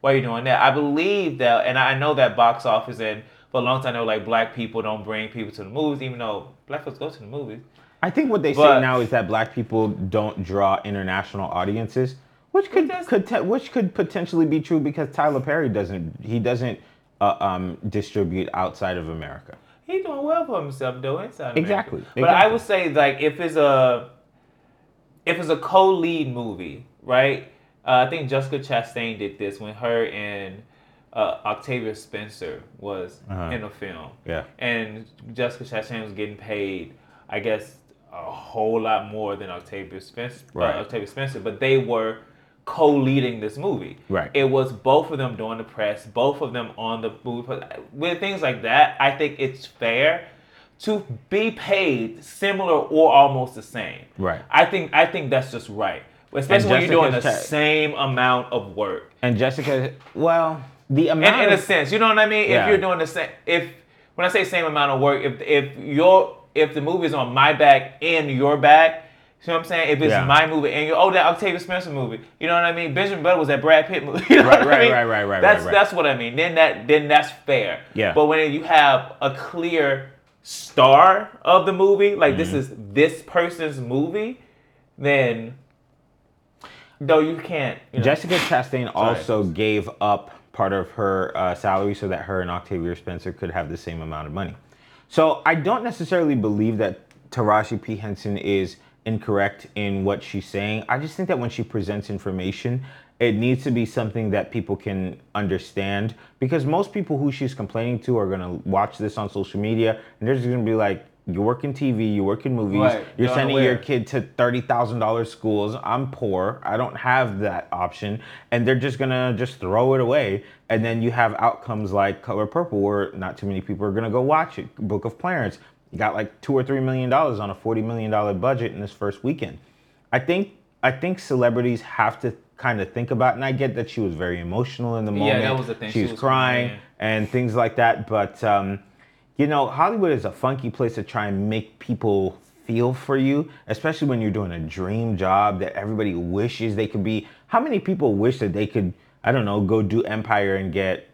why are you doing that? I believe that, and I know that box office and for a long time they were like black people don't bring people to the movies, even though black folks go to the movies. I think what they say now is that black people don't draw international audiences, which could could te- which could potentially be true because Tyler Perry doesn't he doesn't uh, um, distribute outside of America. He doing well for himself though inside. America. Exactly, But I would say like if it's a if it's a co-lead movie, right? Uh, I think Jessica Chastain did this when her and uh, Octavia Spencer was Uh-huh. in a film. Yeah. And Jessica Chastain was getting paid, I guess, a whole lot more than Octavia Spencer. Right. Uh, Octavia Spencer, but they were co-leading this movie. Right. It was both of them doing the press, both of them on the movie. With things like that, I think it's fair to be paid similar or almost the same. Right. I think I think that's just right, especially when you're doing the Cha- same amount of work. And Jessica, well, the amount in a sense, you know what I mean. Yeah. If you're doing the same, if when I say same amount of work, if if your if the movie is on my back and your back. You know what I'm saying? If it's Yeah. my movie and you oh that Octavia Spencer movie, you know what I mean? Benjamin Button was that Brad Pitt movie. You know Right, what I right, mean? right, right, right, That's right, right. that's what I mean. Then that then that's fair. Yeah. But when you have a clear star of the movie, like this Mm-hmm. is this person's movie, then though you can't. You know, Jessica Chastain also gave up part of her uh, salary so that her and Octavia Spencer could have the same amount of money. So I don't necessarily believe that Taraji P. Henson is incorrect in what she's saying. I just think that when she presents information, it needs to be something that people can understand because most people who she's complaining to are going to watch this on social media and they're just going to be like, you work in TV, you work in movies, Right. you're sending your kid to thirty thousand dollars schools. I'm poor. I don't have that option, and they're just gonna just throw it away. And then you have outcomes like Color Purple, where not too many people are gonna go watch it. Book of Clarence. got like two or three million dollars on a forty million dollar budget in this first weekend. I think I think celebrities have to kind of think about, and I get that she was very emotional in the moment. Yeah, that was the thing. She, She was, was crying crying. and things like that. But um, you know, Hollywood is a funky place to try and make people feel for you, especially when you're doing a dream job that everybody wishes they could be. How many people wish that they could, I don't know, go do Empire and get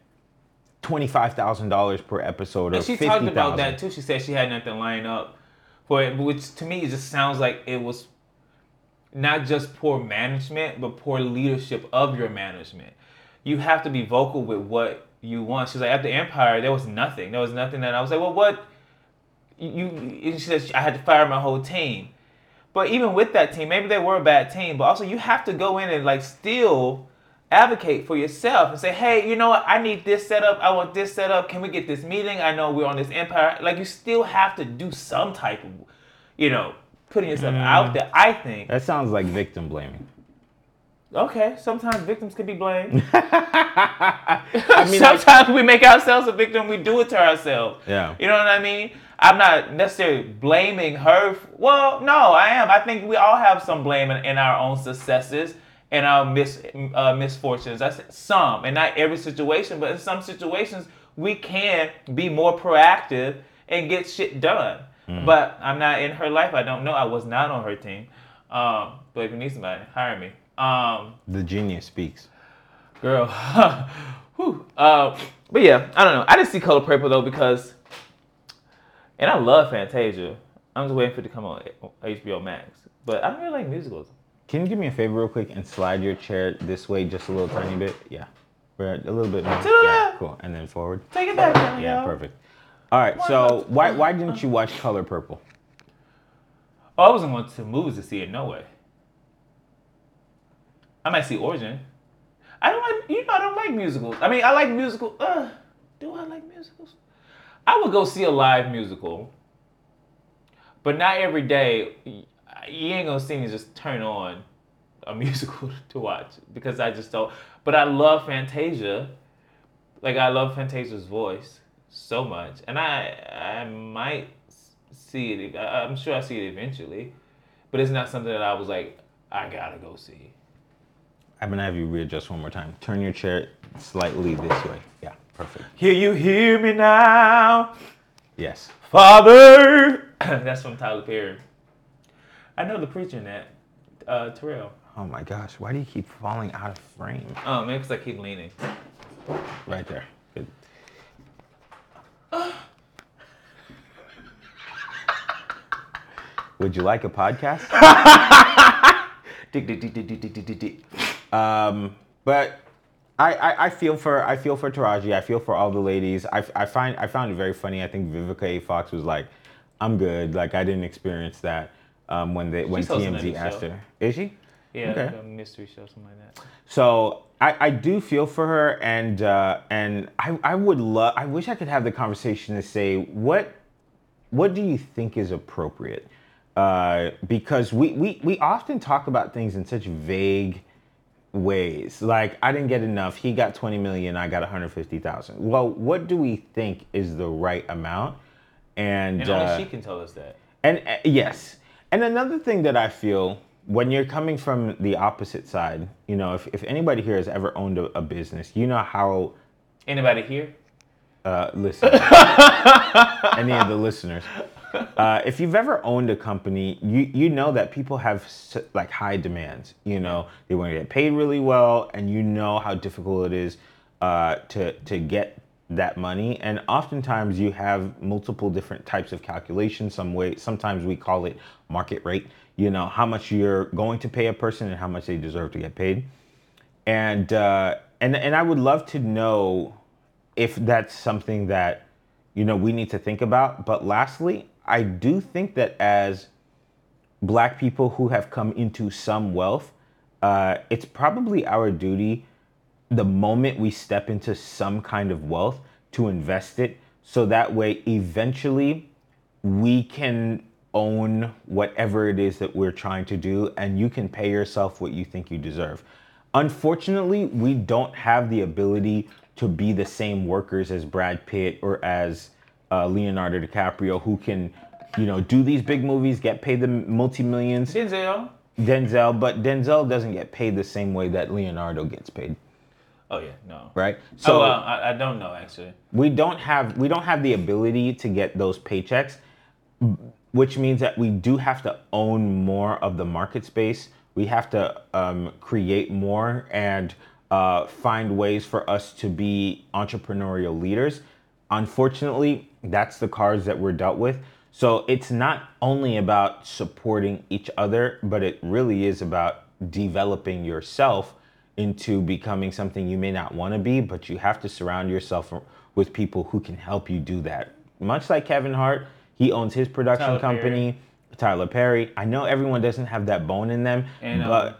twenty-five thousand dollars per episode or And she fifty talked about thousand? that too. She said she had nothing lined up for it, which to me it just sounds like it was not just poor management, but poor leadership of your management. You have to be vocal with what you want. She's like, at the Empire, there was nothing. There was nothing And I was like, well, what? You, and she said I had to fire my whole team. But even with that team, maybe they were a bad team, but also you have to go in and like still advocate for yourself and say, hey, you know what? I need this set up. I want this set up. Can we get this meeting? I know we're on this empire. Like you still have to do some type of, you know, putting yourself out mm. there. I think. That sounds like victim blaming. Okay, sometimes victims can be blamed. I mean, sometimes we make ourselves a victim. We do it to ourselves. Yeah. You know what I mean? I'm not necessarily blaming her. Well, no, I am. I think we all have some blame in, in our own successes and our mis, uh, misfortunes. I said some, and not every situation, but in some situations, we can be more proactive and get shit done. But I'm not in her life. I don't know. I was not on her team. Um, but if you need somebody, hire me. Um, the genius speaks. girl. Whew. Uh, but yeah, I don't know. I didn't see Color Purple though because, and I love Fantasia. I'm just waiting for it to come on HBO Max. But I don't really like musicals. Can you do me a favor real quick and slide your chair this way just a little tiny bit? Yeah. We're a little bit more. Yeah, cool. And then forward. Take it back. Yeah, perfect. All right, so why why didn't you watch Color Purple? Oh, I wasn't going to movies to see it. No way. I might see Origin. I don't like. You know, I don't like musicals. I mean, I like musical. Uh, do I like musicals? I would go see a live musical, but not every day. You ain't gonna see me just turn on a musical to watch because I just don't. But I love Fantasia. Like I love Fantasia's voice so much, and I I might see it. I'm sure I see it eventually, but it's not something that I was like I gotta go see. I'm gonna have you readjust one more time. Turn your chair slightly this way. Yeah, perfect. Hear you hear me now? Yes. Father! That's from Tyler Perry. I know the preacher in that. Uh, Terrell. Oh my gosh, why do you keep falling out of frame? Oh, maybe because I keep leaning. Right there. Good. Would you like a podcast? Um, but I, I, I feel for I feel for Taraji. I feel for all the ladies. I, I find I found it very funny. I think Vivica A. Fox was like, "I'm good." Like I didn't experience that um, when they when She's hosting a TMZ asked show. her. Is she? Yeah, Okay. like a mystery show, something like that. So I, I do feel for her, and uh, and I, I would love. I wish I could have the conversation to say what what do you think is appropriate? Uh, because we, we we often talk about things in such vague ways. Like I didn't get enough. He got twenty million. I got one hundred fifty thousand. Well, what do we think is the right amount? And, And uh, only she can tell us that. and uh, yes. And another thing that I feel when you're coming from the opposite side, you know, if, if anybody here has ever owned a, a business, you know how, Anybody here? uh, listen, any of the listeners, uh, if you've ever owned a company, you, you know that people have like high demands. You know, they want to get paid really well, and you know how difficult it is uh, to, to get that money. And oftentimes you have multiple different types of calculations. Some way, sometimes we call it market rate. You know, how much you're going to pay a person and how much they deserve to get paid. And uh, and and I would love to know if that's something that you know we need to think about. But lastly, I do think that as black people who have come into some wealth, uh, it's probably our duty the moment we step into some kind of wealth to invest it so that way eventually we can own whatever it is that we're trying to do and you can pay yourself what you think you deserve. Unfortunately, we don't have the ability to be the same workers as Brad Pitt or as uh, Leonardo DiCaprio who can you know, do these big movies, get paid the multi millions. Denzel. Denzel, but Denzel doesn't get paid the same way that Leonardo gets paid, Oh yeah, no. right? So oh, I, I don't know actually. we don't have we don't have the ability to get those paychecks which means that we do have to own more of the market space we have to um, create more and uh, find ways for us to be entrepreneurial leaders unfortunately that's the cards that we're dealt with so it's not only about supporting each other but it really is about developing yourself into becoming something you may not want to be, but you have to surround yourself with people who can help you do that. Much like Kevin Hart, he owns his production Tyler company, Tyler Perry. I know everyone doesn't have that bone in them, And, um,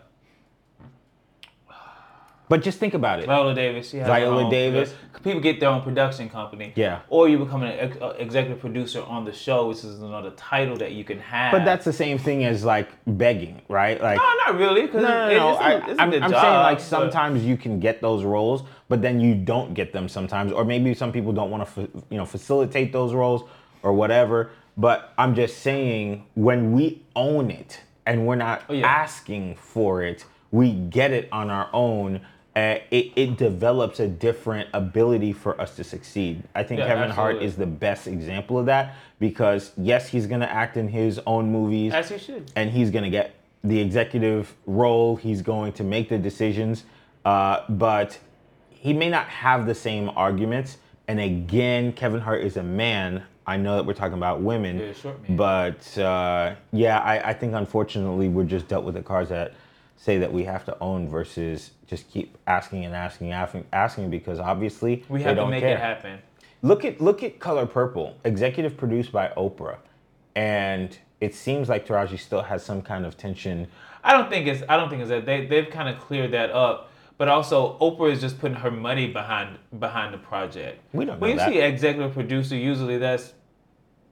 but but just think about it. Viola Davis. Has Viola own Davis. People get their own production company. Yeah. Or you become an ex- uh, executive producer on the show, which is another title that you can have. but that's the same thing as like begging, right? Like no, not really. No, no, no. it's, a, I, a I'm, I'm job, saying like but- sometimes you can get those roles, but then you don't get them sometimes, or maybe some people don't want to, you know, facilitate those roles or whatever. But I'm just saying when we own it and we're not Oh, yeah. asking for it, we get it on our own. Uh, it, it develops a different ability for us to succeed. I think Yeah, Kevin Hart is the best example of that because yes, he's gonna act in his own movies As he should. and he's going to get the executive role. He's going to make the decisions, uh, but he may not have the same arguments. And again, Kevin Hart is a man. I know that we're talking about women, Yeah, but uh, yeah, I, I think unfortunately we're just dealt with the cards that say that we have to own versus just keep asking and asking, asking, asking because obviously We have to make care. it happen. Look at look at Color Purple, executive produced by Oprah, and it seems like Taraji still has some kind of tension. I don't think it's. I don't think it's that they they've kind of cleared that up. But also, Oprah is just putting her money behind behind the project. We don't When you that. see executive producer, usually that's,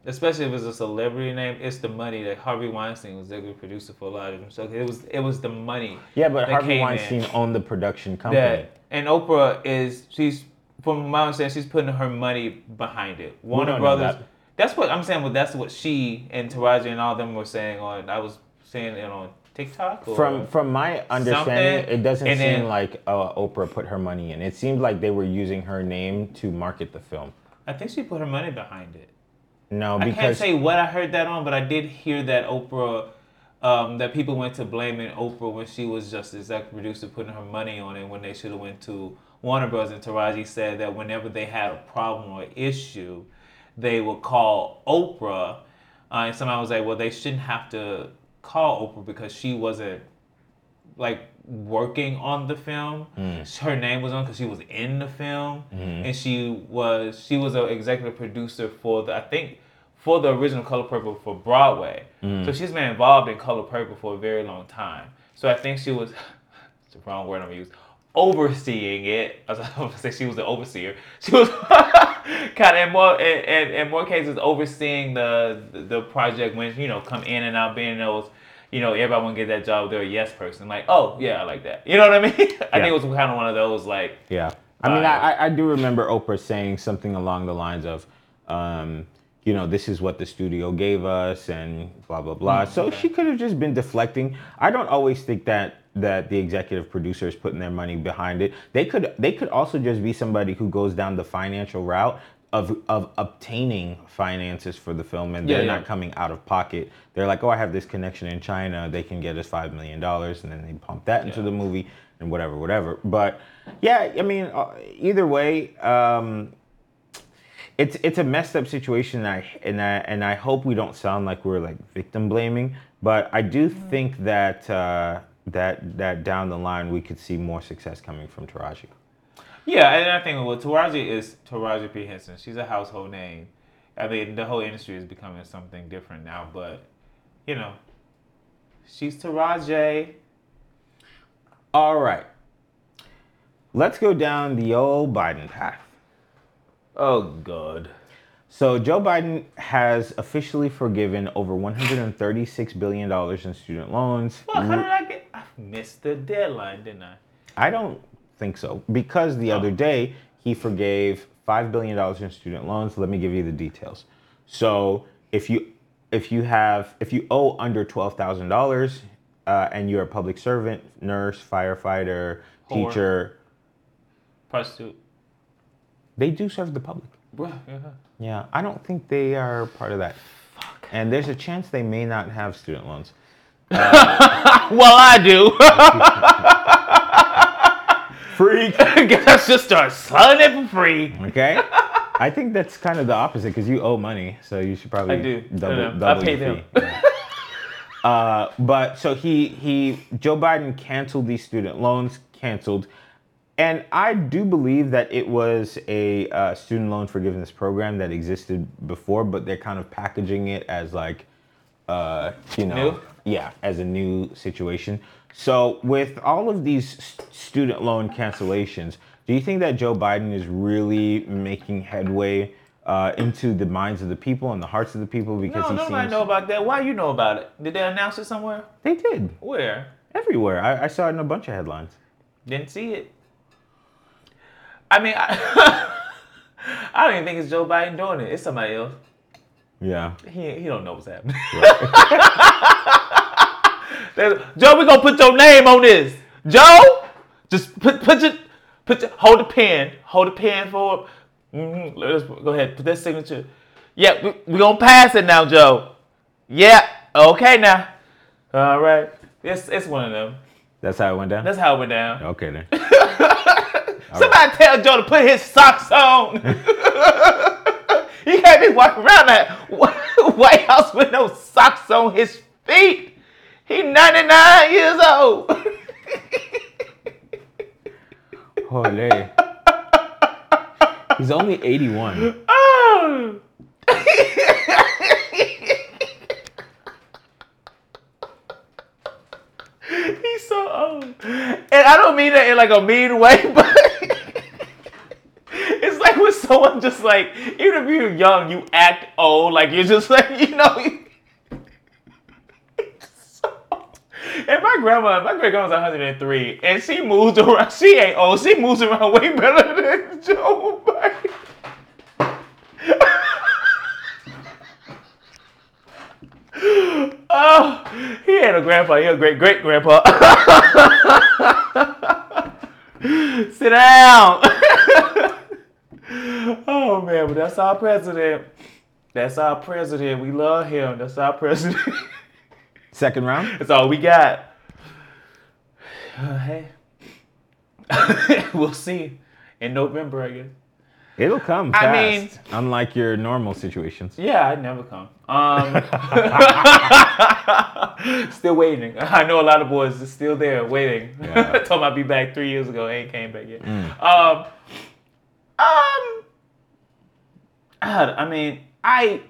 especially if it's a celebrity name, it's the money. Like Harvey Weinstein was executive producer for a lot of them, so it was it was the money. Yeah, but Harvey in. Weinstein owned the production company. That and Oprah is she's from my understanding she's putting her money behind it. Warner Brothers. that. That's what I'm saying. Well, that's what she and Taraji and all them were saying on. I was saying it on TikTok. Or, From from my understanding, Something, it doesn't and seem then- like uh, Oprah put her money in. It seemed like they were using her name to market the film. I think she put her money behind it. No, I can't say what I heard that on, but I did hear that Oprah, um, that people went to blaming Oprah when she was just executive producer, putting her money on it when they should have went to Warner Bros. And Taraji said that whenever they had a problem or issue, they would call Oprah. Uh, and somebody was like, well, they shouldn't have to call Oprah because she wasn't like working on the film. Mm. Her name was on because she was in the film, mm-hmm. and she was she was an executive producer for the I think for the original Color Purple for Broadway. Mm. So she's been involved in Color Purple for a very long time. So I think she was it's the wrong word I'm gonna use. Overseeing it, I was going to say she was the overseer. She was kind of in more in, in, in more cases overseeing the the project when you know come in and out being those you know everybody want to get that job they're a yes person like oh yeah I like that you know what I mean I Yeah. think it was kind of one of those like Yeah. I mean, Uh, I, I- I do remember Oprah saying something along the lines of, um, you know, this is what the studio gave us and blah, blah, blah. So she could have just been deflecting. I don't always think that that the executive producer is putting their money behind it. They could they could also just be somebody who goes down the financial route of of obtaining finances for the film and they're Yeah, yeah. not coming out of pocket. They're like, oh, I have this connection in China. They can get us five million dollars, and then they pump that into Yeah. the movie and whatever, whatever. But yeah, I mean, uh, either way, um, it's it's a messed up situation. And I and I and I hope we don't sound like we're like victim blaming, but I do think that uh, that that down the line we could see more success coming from Taraji. Yeah, and I think well, Taraji is Taraji P Henson. She's a household name. I mean, the whole industry is becoming something different now, but you know, she's Taraji. All right, let's go down the old Biden path. Oh God. So Joe Biden has officially forgiven over 136 billion dollars in student loans. Well, how did I get? I missed the deadline, didn't I? I don't think so because the other day he forgave five billion dollars in student loans. Let me give you the details. So if you if you have if you owe under twelve thousand dollars uh, and you're a public servant, nurse, firefighter, Whore. teacher, Prostitute. they do serve the public. Yeah. Yeah, I don't think they are part of that. And there's a chance they may not have student loans. Well, I do. Freak. Guess I should start selling it for free. Okay. I think that's kind of the opposite because you owe money, so you should probably I do. double, I know. I pay them. uh, but so he he Joe Biden canceled these student loans, canceled, and I do believe that it was a uh, student loan forgiveness program that existed before, but they're kind of packaging it as like, uh, you know, New? yeah, as a new situation. So with all of these student loan cancellations, do you think that Joe Biden is really making headway uh, into the minds of the people and the hearts of the people because No, he nobody seems know about that. Why you know about it? Did they announce it somewhere? they did Where? everywhere. I, I saw it in a bunch of headlines. Didn't see it. I mean, I, I don't even think it's Joe Biden doing it. It's somebody else. Yeah. He he don't know what's happening. There's- Joe, we gonna put your name on this. Joe, just put put your put your, hold the pen, hold the pen for. Mm-hmm. Let's go ahead, put that signature. Yeah, we, we gonna pass it now, Joe. Yeah, okay now. All right, it's it's one of them. That's how it went down. That's how it went down. okay then. Somebody tell Joe to put his socks on. he can't be walking around that White House with no socks on his feet. He 99 years old. Holy. He's only 81. oh. He's so old. And I don't mean that in like a mean way, but it's like when someone just like, even if you're young, you act old. Like you're just like, you know. And my grandma, my great grandma's 103, and she moves around. She ain't old. She moves around way better than Joe Biden. Oh, he ain't a grandpa. He a great great grandpa. Sit down. oh man, but that's our president. That's our president. We love him. That's our president. Second round? that's all we got. Uh, hey, we'll see in November, I guess. It'll come I mean- unlike your normal situations. Yeah, I'd never come. Um, still waiting. I know a lot of boys are still there waiting. Yeah. Told them I'd be back three years ago. Ain't came back yet. Um, um, I I mean, I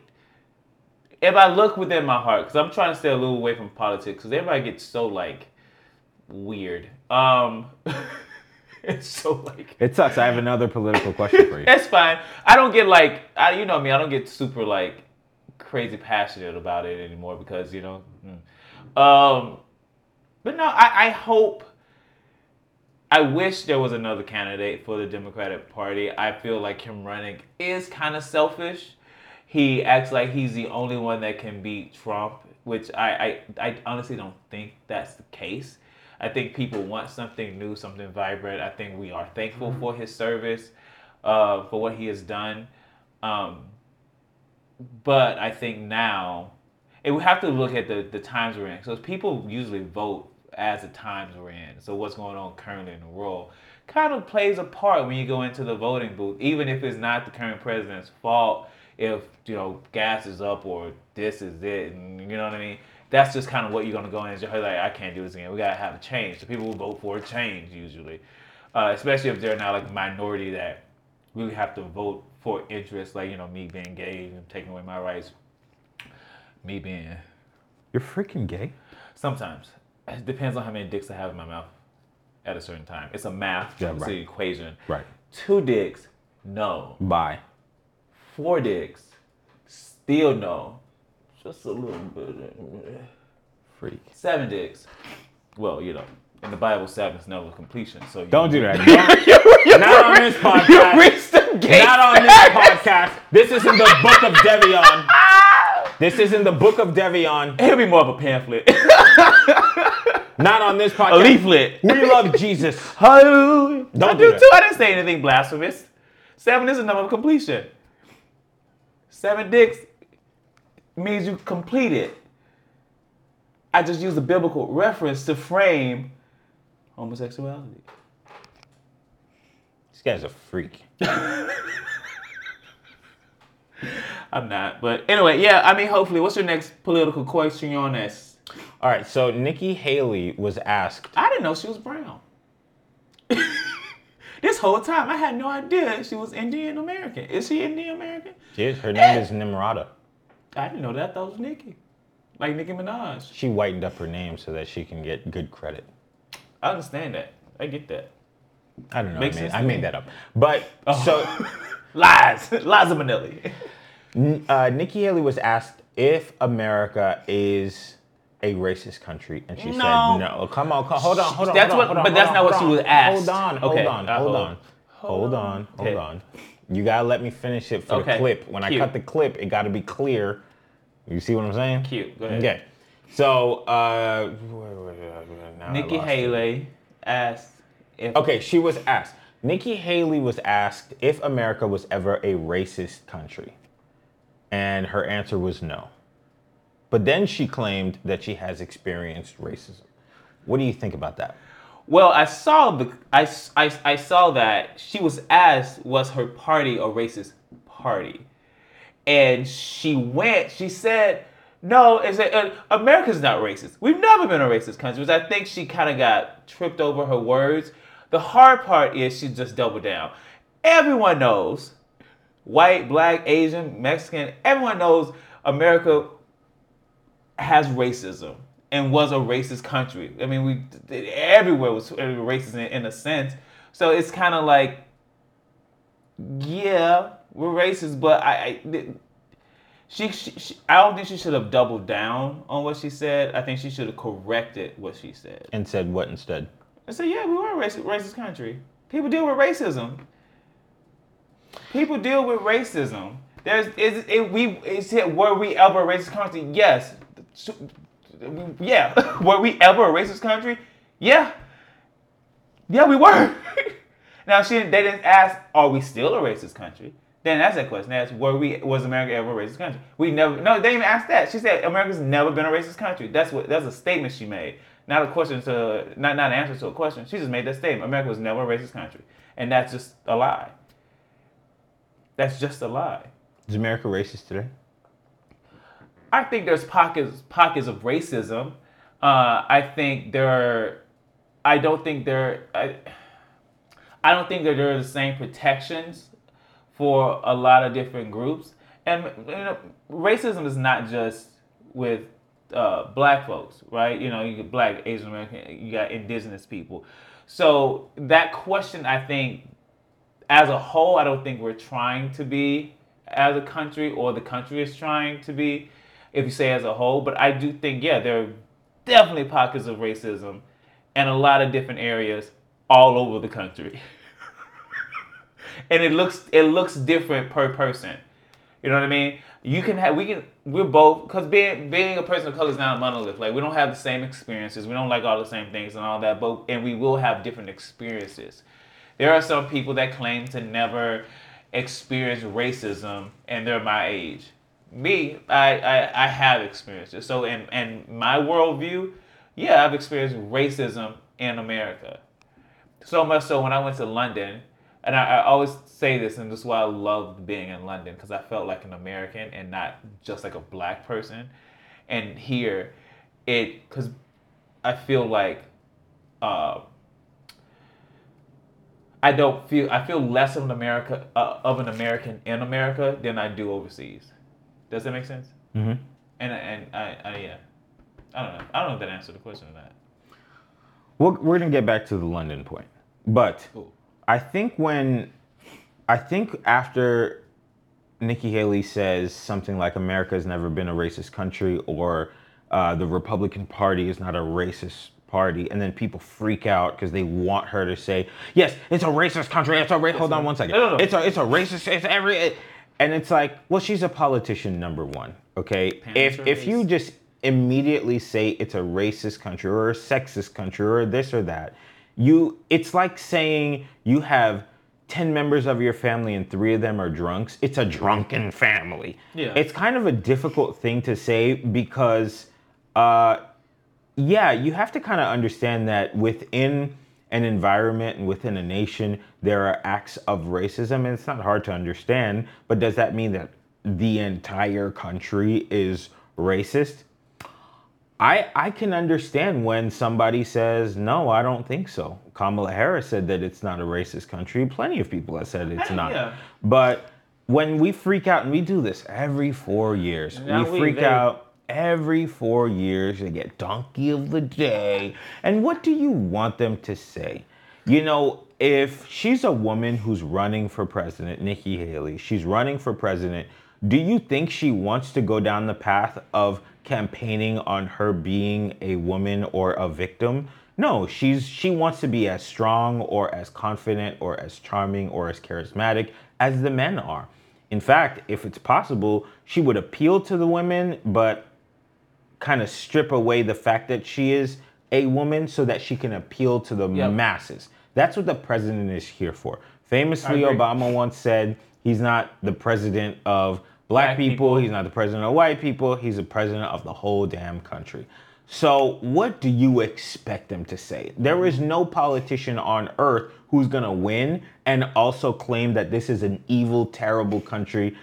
if I look within my heart, because I'm trying to stay a little away from politics, because everybody gets so like weird. Um, it's so like It sucks. I have another political question for you. that's fine. I don't get like I, you know me. I don't get super like crazy passionate about it anymore because you know. mm. Um, but no, I, I hope. I wish there was another candidate for the Democratic Party. I feel like him running is kind of selfish. He acts like he's the only one that can beat Trump, which I, I, I honestly don't think that's the case. I think people want something new, something vibrant. I think we are thankful for his service, uh, for what he has done. Um, but I think now, and we have to look at the, the times we're in. So people usually vote as the times we're in. So what's going on currently in the world kind of plays a part when you go into the voting booth, even if it's not the current president's fault. If you know gas is up or this is it, and you know what I mean. That's just kind of what you're gonna go in and you're like, I can't do this again. We gotta have a change. So people will vote for a change usually, uh, especially if they're not like a minority that really have to vote for interests, like you know me being gay and taking away my rights. Me being You're freaking gay? sometimes it depends on how many dicks I have in my mouth at a certain time. It's a math, Yeah, it's right. an equation. Right. Two dicks, no. Bye. Four dicks, still no. Just a little bit. Eh, Freak. Seven dicks. Well, you know, in the Bible, seven is never completion. So Don't do that. you Not on this podcast. You reached the gate. Not on this podcast. This isn't the book of Devion. This isn't the Book of Devion. It'll be more of a pamphlet, Not on this podcast. a leaflet. We love Jesus. Hallelujah. Don't I do do that. too. I didn't say anything blasphemous. Seven is a number of completion. Seven dicks means you complete it. I just use a biblical reference to frame homosexuality. This guy's a freak. I'm not, but anyway, yeah. I mean, hopefully, what's your next political question on this? All right, so Nikki Haley was asked. I didn't know she was brown. This whole time, I had no idea she was Indian American. Is she Indian American? She is, her name is Nimarata. I didn't know that. I thought was Nicki, like Nicki Minaj. She whitened up her name so that she can get good credit. I understand that. I get that. I don't know. Makes I, made, I made that up. But so Lies, lies of Manelli. uh, Nikki Haley was asked if America is a racist country, and she No. said no. Come on, come, hold on, hold on. That's hold on, what- hold on, but that's hold not what hold she was asked. Hold on, hold Okay, on, uh, hold hold on, on. hold on, hold Okay. on. You gotta let me finish it for the clip. When I cut the clip, it gotta be clear. You see what I'm saying? Cute. Go ahead. Okay. So, uh, Nikki lost it. Haley asked if Okay, she was asked. Nikki Haley was asked if America was ever a racist country. And her answer was no. But then she claimed that she has experienced racism. What do you think about that? Well, I saw the I, I, I saw that she was asked was her party a racist party, and she went. She said, "No, it's a, uh, America's not racist. We've never been a racist country." Which I think she kind of got tripped over her words. The hard part is she just doubled down. Everyone knows, white, black, Asian, Mexican. Everyone knows America has racism and was a racist country. I mean, we everywhere was racist in, in a sense. So it's kind of like, yeah, we're racist, but I, I she, she, she, I don't think she should have doubled down on what she said. I think she should have corrected what she said. And said what instead? I said, yeah, we were a racist, racist country. People deal with racism. People deal with racism. There's is it we is it were we ever a racist country? Yes. Yeah. were we ever a racist country? Yeah. Yeah, we were. now she didn't, they didn't ask, are we still a racist country? Then that's that question. Asked, were we was America ever a racist country? We never no, they didn't even ask that. She said America's never been a racist country. That's what that's a statement she made. Not a question to not not an answer to a question. She just made that statement. America was never a racist country. And that's just a lie. That's just a lie. Is America racist today? I think there's pockets pockets of racism. Uh, I think there are. I don't think there. I, I don't think that there are the same protections for a lot of different groups. And you know, racism is not just with uh, black folks, right? You know, you get black, Asian American, you got indigenous people. So that question, I think, as a whole, I don't think we're trying to be as a country or the country is trying to be, if you say as a whole. But I do think, yeah, there are definitely pockets of racism in a lot of different areas all over the country. and it looks it looks different per person. You know what I mean? You can have we can we're both because being being a person of color is not a monolith. Like we don't have the same experiences. We don't like all the same things and all that. But and we will have different experiences. There are some people that claim to never experience racism and they're my age. Me, I, I, I have experienced it. So in, in my worldview, yeah, I've experienced racism in America. So much so when I went to London, and I, I always say this, and this is why I loved being in London, because I felt like an American and not just like a black person. And here, it, because I feel like, uh, I don't feel I feel less of an America uh, of an American in America than I do overseas. Does that make sense? Mm-hmm. And and I, I yeah, I don't know. I don't know if that answered the question or not. We're, we're gonna get back to the London point, but. I think when I think after Nikki Haley says something like America has never been a racist country or uh, the Republican Party is not a racist party, and then people freak out because they want her to say, "Yes, it's a racist country." It's a ra- hold on one second. No, no, no. It's a it's a racist. It's every. And it's like, well, she's a politician, number one. Okay, Parents if if you just immediately say it's a racist country or a sexist country or this or that, you it's like saying you have 10 members of your family and three of them are drunks. It's a drunken family. Yeah. It's kind of a difficult thing to say because uh yeah, you have to kind of understand that within an environment and within a nation, there are acts of racism, and it's not hard to understand. But does that mean that the entire country is racist? I I can understand when somebody says no, I don't think so. Kamala Harris said that it's not a racist country. Plenty of people have said it's not. yeah. But when we freak out, and we do this every four years, Now we we- freak they- out every four years. They get donkey of the day. And what do you want them to say? You know, if she's a woman who's running for president, Nikki Haley, she's running for president. Do you think she wants to go down the path of campaigning on her being a woman or a victim? No, she's she wants to be as strong or as confident or as charming or as charismatic as the men are. In fact, if it's possible, she would appeal to the women, but kind of strip away the fact that she is a woman so that she can appeal to the Yep. masses. That's what the president is here for. Famously, Obama once said he's not the president of black, Black people, people. he's not the president of white people, he's the president of the whole damn country. So, what do you expect them to say? There is no politician on earth who's gonna win and also claim that this is an evil, terrible country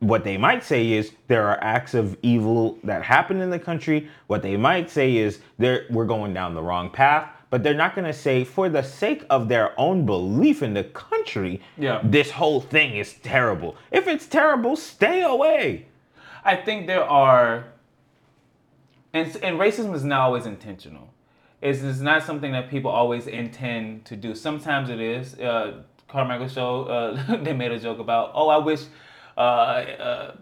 what they might say is there are acts of evil that happen in the country. What they might say is we're going down the wrong path, but they're not going to say, for the sake of their own belief in the country, Yeah. this whole thing is terrible. If it's terrible, stay away. I think there are, and, and racism is not always intentional. It's, it's not something that people always intend to do. Sometimes it is. Uh, Carmichael show, uh, they made a joke about, oh, I wish uh, uh,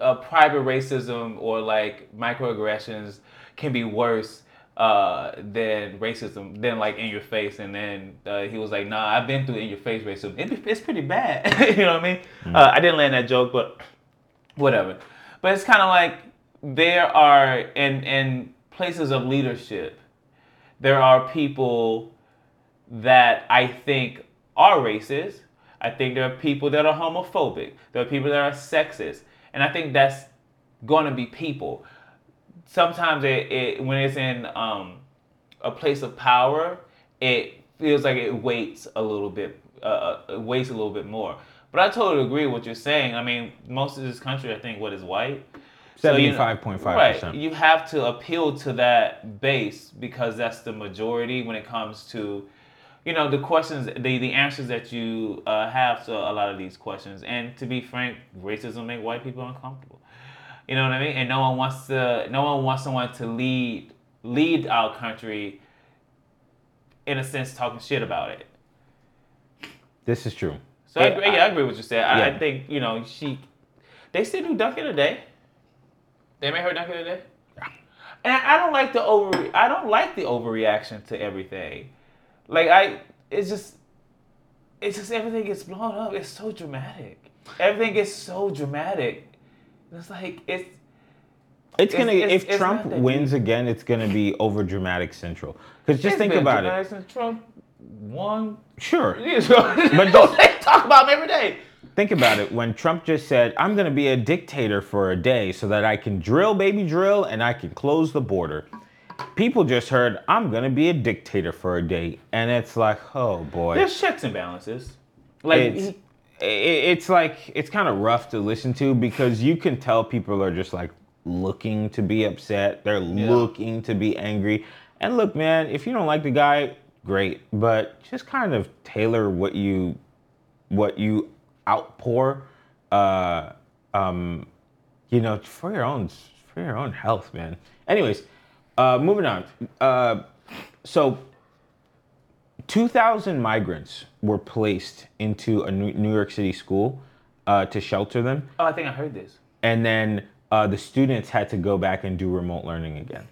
uh, private racism or like microaggressions can be worse uh, than racism, than like in your face. And then uh, he was like, nah, I've been through in your face racism. It, it's pretty bad. you know what I mean? Uh, I didn't land that joke, but whatever. But it's kind of like there are in in places of leadership, there are people that I think are racist. I think there are people that are homophobic. There are people that are sexist, and I think that's going to be people. Sometimes it, it when it's in um, a place of power, it feels like it weights a little bit, uh, uh, it a little bit more. But I totally agree with what you're saying. I mean, most of this country, I think, what is white. So, you know- 75.5%. Right. You have to appeal to that base because that's the majority when it comes to, you know, the questions, the, the answers that you uh, have to a lot of these questions. And to be frank, racism make white people uncomfortable. You know what I mean? And no one wants to. No one wants someone to lead lead our country. In a sense, talking shit about it. This is true. So I Yeah, agree. Yeah, I agree with what you said. I, Yeah. I think you know she. They still do donkey of the day. They made her donkey of the day. And I, I don't like the over. I don't like the overreaction to everything. Like I, it's just, it's just everything gets blown up. It's so dramatic. Everything gets so dramatic. It's like it's. It's It's- gonna it's- if it's Trump that wins again, it's gonna be over dramatic central. Because just it's think about it. Since Trump won. Sure. but don't they talk about him every day. Think about it. When Trump just said, I'm to be a dictator for a day so that I can drill, baby, drill, and I can close the border. People just heard, I'm to be a dictator for a day. And it's like, oh boy. There's checks and balances. Like It's, he- it's like, it's kind of rough to listen to because you can tell people are just like looking to be upset. They're looking to be angry. And look, man, if you don't like the guy, great. But just kind of tailor what you what you outpour, uh, um, you know, for your own for your own health, man. Anyways, uh, moving on. Uh, so, two thousand migrants were placed into a New New York City school uh, to shelter them, oh, I think I heard this. and then uh, the students had to go back and do remote learning again.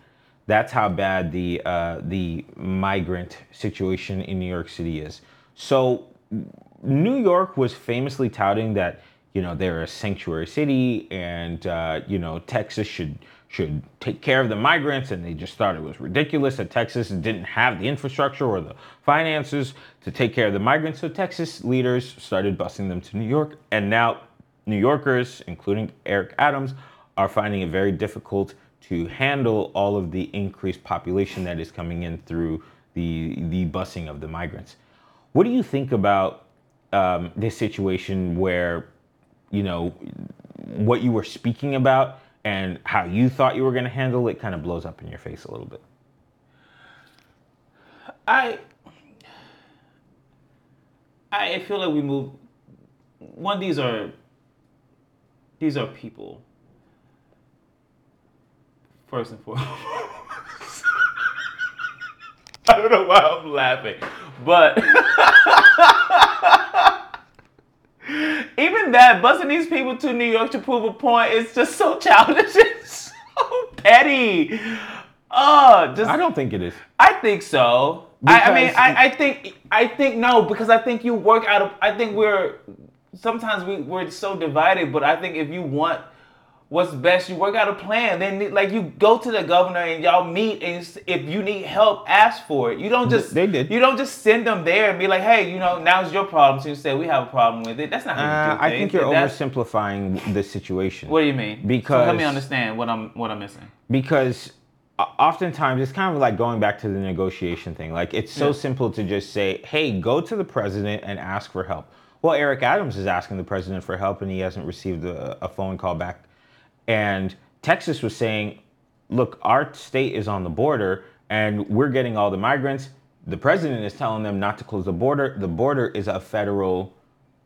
That's how bad the uh, the migrant situation in New York City is. So, New York was famously touting that you know they're a sanctuary city, and uh, you know Texas should should take care of the migrants, and they just thought it was ridiculous that Texas didn't have the infrastructure or the finances to take care of the migrants. So Texas leaders started busing them to New York, and now New Yorkers, including Eric Adams, are finding it very difficult to handle all of the increased population that is coming in through the the busing of the migrants. What do you think about um, this situation where, you know, what you were speaking about and how you thought you were going to handle it kind of blows up in your face a little bit? I I feel like we move. One, these are these are people. First and foremost. I don't know why I'm laughing, but even that busing these people to New York to prove a point is just so childish. It's so petty. Oh, just I don't think it is. I think so. I, I mean, I, I think I think no, because I think you work out of. I think we're sometimes we we're so divided, but I think if you want what's best, you work out a plan. Then like you go to the governor and y'all meet, and if you need help, ask for it. You don't just They did. You don't just send them there and be like, hey, you know, now's your problem. So you say we have a problem with it. That's not how you Uh, I think you're That's- oversimplifing the situation. What do you mean? so Because- help me understand what I'm what I'm missing. because oftentimes it's kind of like going back to the negotiation thing. Like it's so Yeah. simple to just say, "Hey, go to the president and ask for help." Well, Eric Adams is asking the president for help, and he hasn't received a, a phone call back. And Texas was saying, "Look, our state is on the border, and we're getting all the migrants." The president is telling them not to close the border. The border is a federal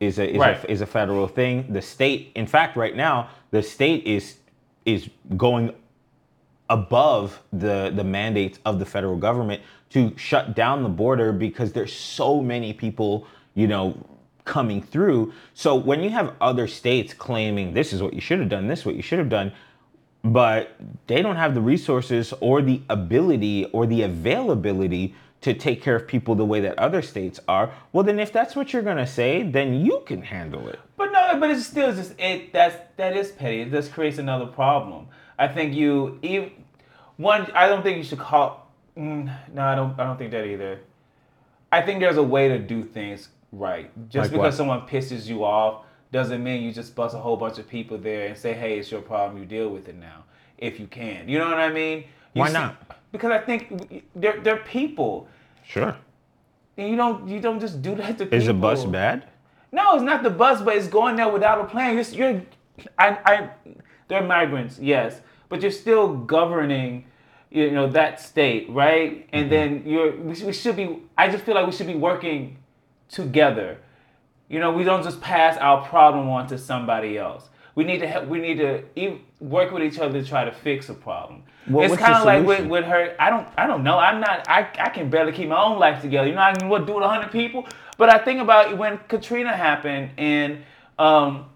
is a is, Right. a is a federal thing. The state, in fact, right now, the state is is going above the the mandates of the federal government to shut down the border because there's so many people, you know, coming through. So when you have other states claiming this is what you should have done, this is what you should have done, but they don't have the resources or the ability or the availability to take care of people the way that other states are. Well, then if that's what you're to say, then you can handle it. But no, but it's still just it. That's that is petty. It just creates another problem. I think you even one. I don't think you should call. Mm, no, I don't. I don't think that either. I think there's a way to do things right. Just Like because what? someone pisses you off doesn't mean you just bust a whole bunch of people there and say, "Hey, it's your problem. You deal with it now, if you can." You know what I mean? You Why see- not? Because I think they're they're people, Sure. and you don't you don't just do that to people. Is the bus bad? No, it's not the bus, but it's going there without a plan. You're, you're I, I, they're migrants, yes, but you're still governing, you know, that state, right? And mm-hmm. then you're, we, we should be. I just feel like we should be working together. You know, we don't just pass our problem on to somebody else. We need to help. We need to e- work with each other to try to fix a problem. Well, it's kind of like with, with her. I don't. I don't know. I'm not. I, I can barely keep my own life together. You know, I can what do with hundred people. But I think about when Katrina happened in um,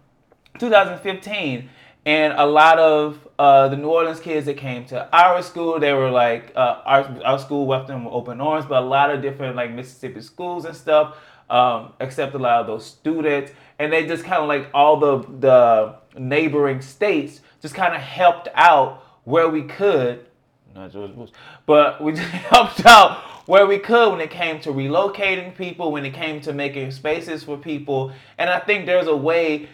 2015, and a lot of uh, the New Orleans kids that came to our school, they were like uh, our our school left them with open arms, but a lot of different like Mississippi schools and stuff um, a lot of those students, and they just kind of like all the the neighboring states just kind of helped out where we could. Not George Bush, but we just helped out where we could when it came to relocating people, when it came to making spaces for people. And I think there's a way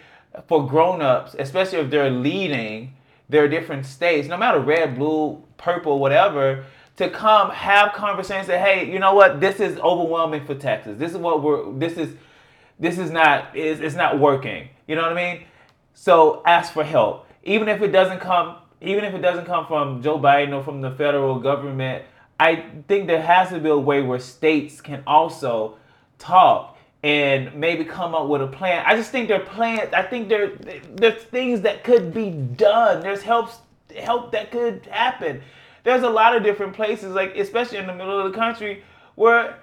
for grown-ups, especially if they're leading their different states, no matter red, blue, purple, whatever, to come have conversations. Say, hey, you know what? This is overwhelming for Texas. This is what we're. This is. This is not. Is it's not working. You know what I mean? So ask for help, even if it doesn't come, even if it doesn't come from Joe Biden or from the federal government. I think there has to be a way where states can also talk and maybe come up with a plan. I just think there are plans. I think there there's things that could be done. There's helps help that could happen. There's a lot of different places, like especially in the middle of the country, where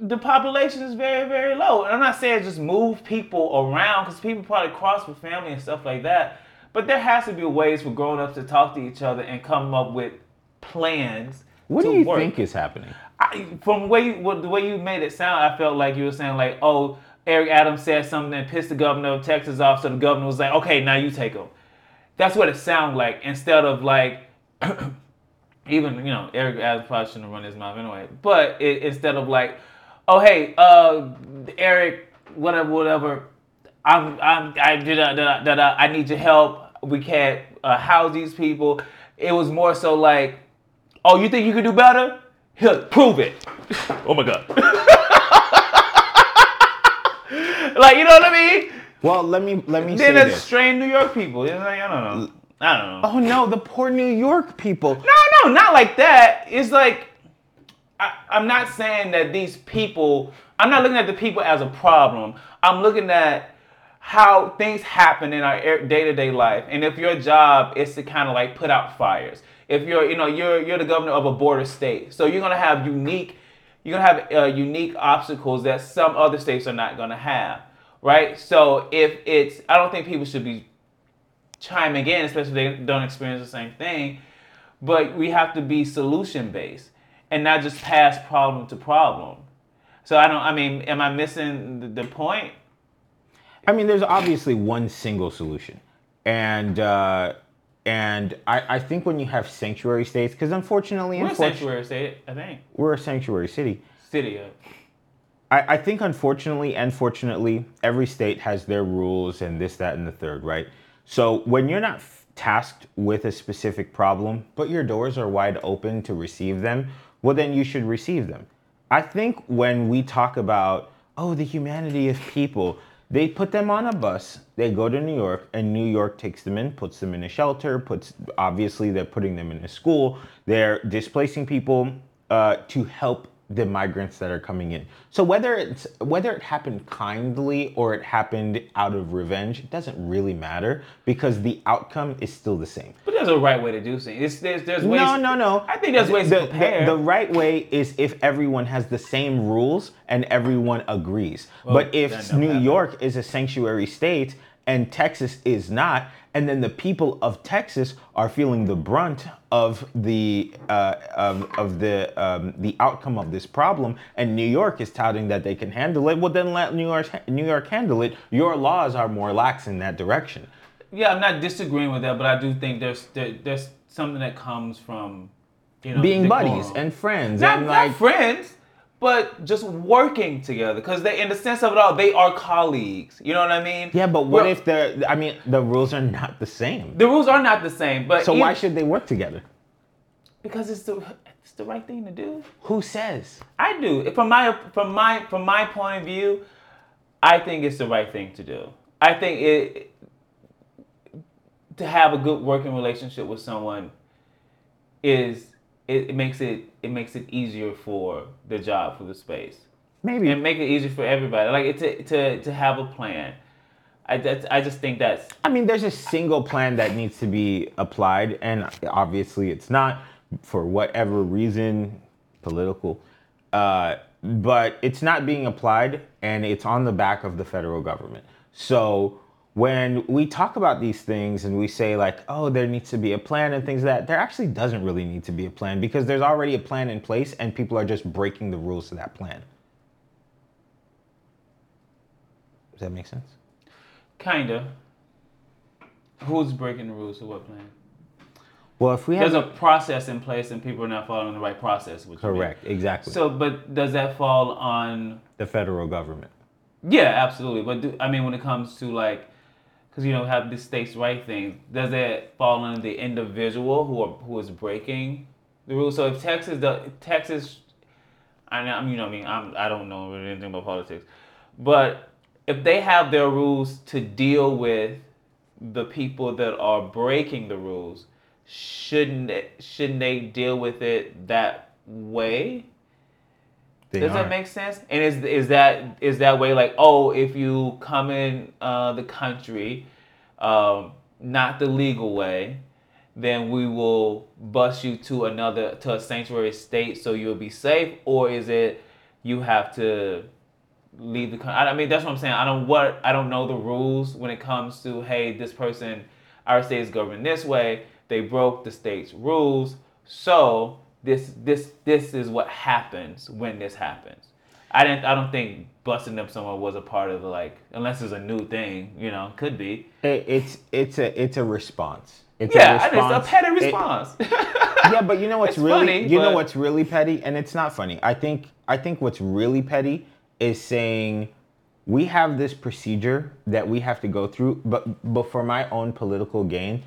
the population is very, very low. And I'm not saying just move people around because people probably cross with family and stuff like that. But there has to be ways for grown-ups to talk to each other and come up with plans. What do you work. think is happening? I, from the way you, the way you made it sound, I felt like you were saying like, oh, Eric Adams said something that pissed the governor of Texas off, so the governor was like, "Okay, now you take him." That's what it sounded like. Instead of like, even you know, Eric Adams probably shouldn't run his mouth anyway. But it, instead of like, "Oh hey, uh, Eric, whatever, whatever, I'm, I'm, I did, da, da, da, da, I need your help. We can't uh, house these people." It was more so like, "Oh, you think you can do better? Here, prove it." oh my god. like you know what I mean? Well, let me let me Then say it's this. strange New York people. It's like, I don't know. I don't know. Oh no, the poor New York people. No, no, not like that. It's like I, I'm not saying that these people. I'm not looking at the people as a problem. I'm looking at how things happen in our day to day life, and if your job is to kind of like put out fires. If you're, you know, you're you're the governor of a border state, so you're gonna have unique, you're gonna have uh, unique obstacles that some other states are not gonna have, right? So if it's, I don't think people should be chiming again, especially if they don't experience the same thing. But we have to be solution based and not just pass problem to problem. So I don't. I mean, am I missing the, the point? I mean, there's obviously one single solution, and uh, and I, I think when you have sanctuary states, because unfortunately, We're a unfortunately, sanctuary state, I think. we're a sanctuary city. City of. I, I think unfortunately and fortunately, every state has their rules and this, that, and the third, right? So when you're not tasked with a specific problem, but your doors are wide open to receive them, well, then you should receive them. I think when we talk about, oh, the humanity of people, they put them on a bus, they go to New York, and New York takes them in, puts them in a shelter, puts, obviously, they're putting them in a school, they're displacing people uh, to help the migrants that are coming in. So whether it's whether it happened kindly or it happened out of revenge, it doesn't really matter because the outcome is still the same. But there's a right way to do things. There's there's ways. No, no, no. I think there's ways the, to prepare. The, the right way is if everyone has the same rules and everyone agrees. but if New happen. York is a sanctuary state and Texas is not, and then the people of Texas are feeling the brunt of the uh, of, of the um, the outcome of this problem, and New York is touting that they can handle it. Well, then let New York New York handle it. Your laws are more lax in that direction. yeah, I'm not disagreeing with that, but I do think there's there, there's something that comes from you know Being buddies and friends not, and like friends, but just working together. Because they, in the sense of it all, they are colleagues. You know what I mean? Yeah, but what Well, if the? I mean, the rules are not the same. the rules are not the same? But So even- why should they work together? Because it's the it's the right thing to do. Who says? I do. From my from my from my point of view, I think it's the right thing to do. I think it to have a good working relationship with someone is it, it makes it it makes it easier for the job for the space Maybe. and make it easier for everybody. Like it to to to have a plan. I that's, I just think that's I mean, there's a single plan that needs to be applied, and obviously it's not for whatever reason, political. Uh, but it's not being applied, and it's on the back of the federal government. So when we talk about these things and we say like, oh, there needs to be a plan and things like that, there actually doesn't really need to be a plan because there's already a plan in place, and people are just breaking the rules to that plan. Does that make sense? kinda. Who's breaking the rules of what plan? Well, if we have There's a process in place and people are not following the right process. Which correct, exactly. So, but does that fall on? the federal government. Yeah, absolutely. But do, I mean, when it comes to like, because you know have the states' right thing, does that fall on the individual who are who is breaking the rules? So if Texas, the Texas, I know, you know, I mean, I'm, I don't know anything about politics, but if they have their rules to deal with the people that are breaking the rules, shouldn't it, shouldn't they deal with it that way? They Does are. that make sense? And is is that is that way like oh if you come in uh, the country, um, not the legal way, then we will bus you to another to a sanctuary state so you'll be safe, or is it you have to leave the country? I mean that's what I'm saying. I don't what I don't know the rules when it comes to hey this person our state is governed this way. They broke the state's rules, so this this this is what happens when this happens. I didn't. I don't think busting up someone was a part of the like, unless it's a new thing. You know, could be. It, it's it's a it's a response. It's Yeah, a and it's a petty It- response. yeah, but you know what's It's really funny, you know what's really petty, and it's not funny. I think I think what's really petty is saying we have this procedure that we have to go through, but but for my own political gain,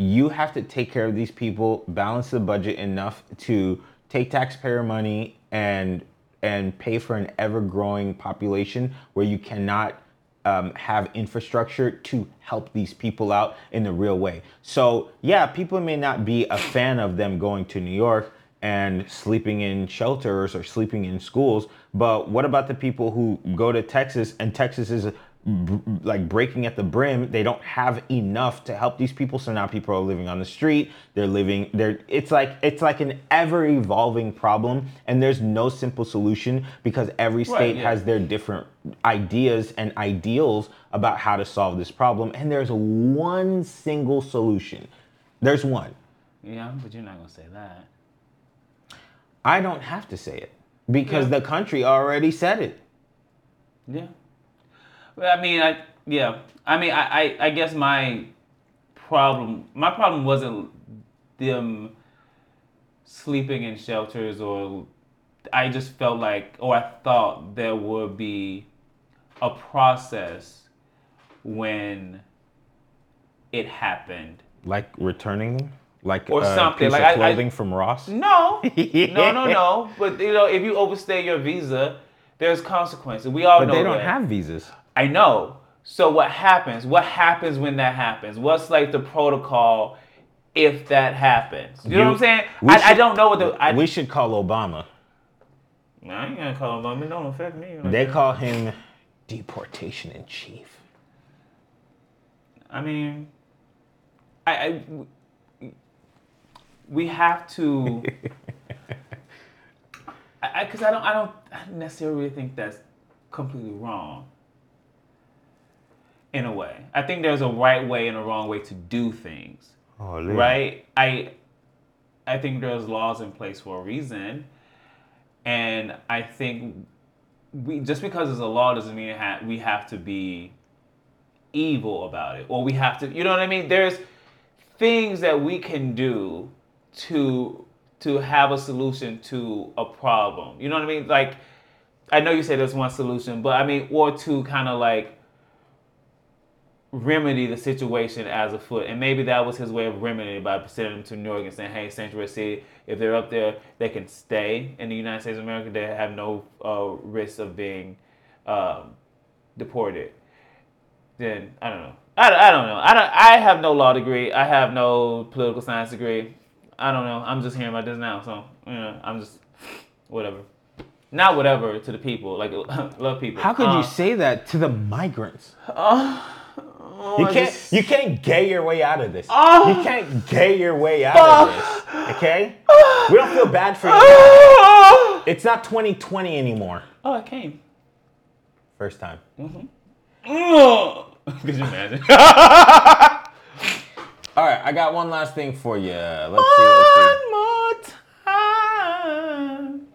you have to take care of these people, balance the budget enough to take taxpayer money and and pay for an ever growing population where you cannot um, have infrastructure to help these people out in a real way. So yeah, people may not be a fan of them going to New York and sleeping in shelters or sleeping in schools, but what about the people who go to Texas and Texas is like breaking at the brim they don't have enough to help these people so now people are living on the street they're living they're it's like it's like an ever evolving problem and there's no simple solution because every state yeah. has their different ideas and ideals about how to solve this problem and there's one single solution there's one yeah, but you're not gonna say that. i don't have to say it because Yeah. the country already said it Yeah. I mean, I yeah. I mean, I, I I guess my problem my problem wasn't them sleeping in shelters or I just felt like or I thought there would be a process when it happened. like returning them like Or uh, a something, like of I- I- clothing from ross No, no, no, no. But you know, if you overstay your visa, there's consequences. We all but know they don't that. have visas I know. So what happens? What happens when that happens? What's like the protocol if that happens? You, know what I'm saying? I, I don't know what the. I, we should call obama I ain't gonna call on. It don't affect me. like They that. call him deportation in chief. I mean, I, I we have to. I because I, don't I don't necessarily think that's completely wrong. In a way, I think there's a right way and a wrong way to do things. Oh, right? I I think there's laws in place for a reason, and I think we just because there's a law doesn't mean it ha- we have to be evil about it or we have to. You know what I mean? There's things that we can do to to have a solution to a problem. You know what I mean? Like I know you say there's one solution, but I mean, or to kind of like remedy the situation as a foot. And maybe that was his way of remedying by sending them to New York and saying, hey, Sanctuary City, if they're up there, they can stay in the United States of America. They have no uh, risk of being um, deported. Then, I don't know. I, I don't know. I, don't, I have no law degree. I have no political science degree. I don't know. I'm just hearing about this now. So, you know, I'm just, whatever. Not whatever to the people. Like, love people. How could Uh, you say that to the migrants? oh, You can't. just- You can't gay your way out of this. Oh. You can't gay your way out of ah. this. Okay? Ah. We don't feel bad for you. Oh, It's not 2020 anymore. Oh, it came. First time. Oh. Could you imagine? All right, I got one last thing for you. Let's see. Let's see. more time.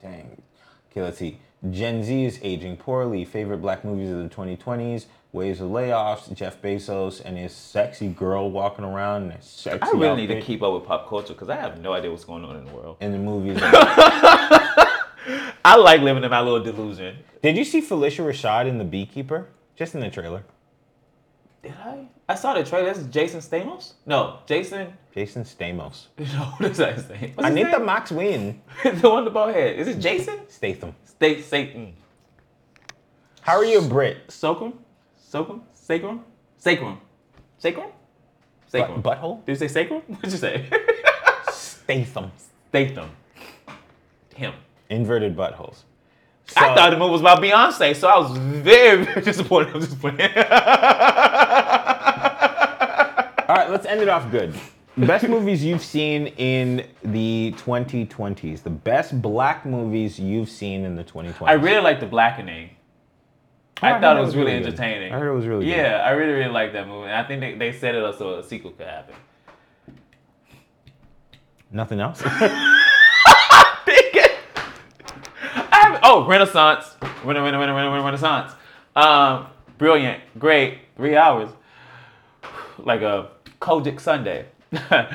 Dang. Okay, let's see. Gen Z is aging poorly. Favorite black movies of the 2020s. Waves of layoffs. Jeff Bezos and his sexy girl walking around in a sexy I really need to keep up with pop culture because I have no idea what's going on in the world. in the movies. I like living in my little delusion. Did you see Phylicia Rashad in The Beekeeper? Just in the trailer. Did I? I saw the trailer. That's Jason Stamos? No, Jason. Jason Stamos. No, what is that his name? What's his Anita name? Max Wynn. the one with the bald head. Is it Jason? Statham. State Satan. How are you a Brit? Socrum? Socrum? Sacrum? Sacrum? Sacrum? But- Sacrum. butthole? Did you say sacrum? What'd you say? Statham. Statham. Him. Inverted buttholes. I thought the movie was about Beyonce, so I was very, very disappointed. I was just playing. All right, let's end it off good. Best movies you've seen in the 2020s. The best black movies you've seen in the 2020s. I really like the blackening. Oh, I I thought it was really good. entertaining. I heard it was really good. Yeah, I really, really like that movie. I think they, they set it up so a sequel could happen. Nothing else? I Oh, Renaissance. Rena, Rena, Rena, Rena, Rena, Renaissance. Um, brilliant. Great. Three hours. Like a COGIC Sunday. but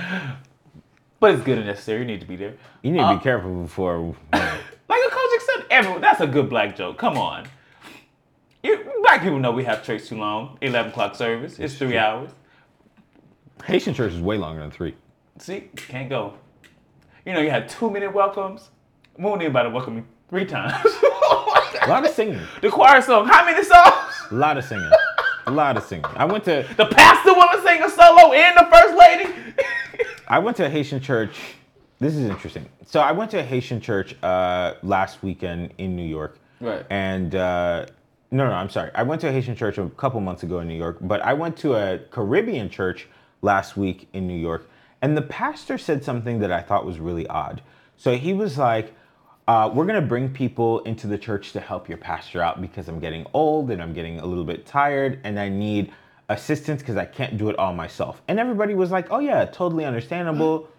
it's good and necessary. You need to be there. You need to Uh, be careful before. Like a COGIC Sunday. Everyone, that's a good black joke. Come on. Black people know we have church too long. 11 o'clock service. It's three hours. Haitian church is way longer than three. See, can't go. You know, you had two minute welcomes. Moon about to welcome me three times. A lot of singing. the choir song, how many songs? A lot of singing. A lot of singing. I went to The pastor want to sing a solo and the first lady. I went to a Haitian church. This is interesting. So I went to a Haitian church uh, last weekend in New York. Right. And uh, no, no, I'm sorry. I went to a Haitian church a couple months ago in New York, but I went to a Caribbean church last week in New York, and the pastor said something that I thought was really odd. So he was like, uh, "We're gonna bring people into the church to help your pastor out because I'm getting old and I'm getting a little bit tired, and I need." assistance because I can't do it all myself. And everybody was like, "Oh yeah, totally understandable."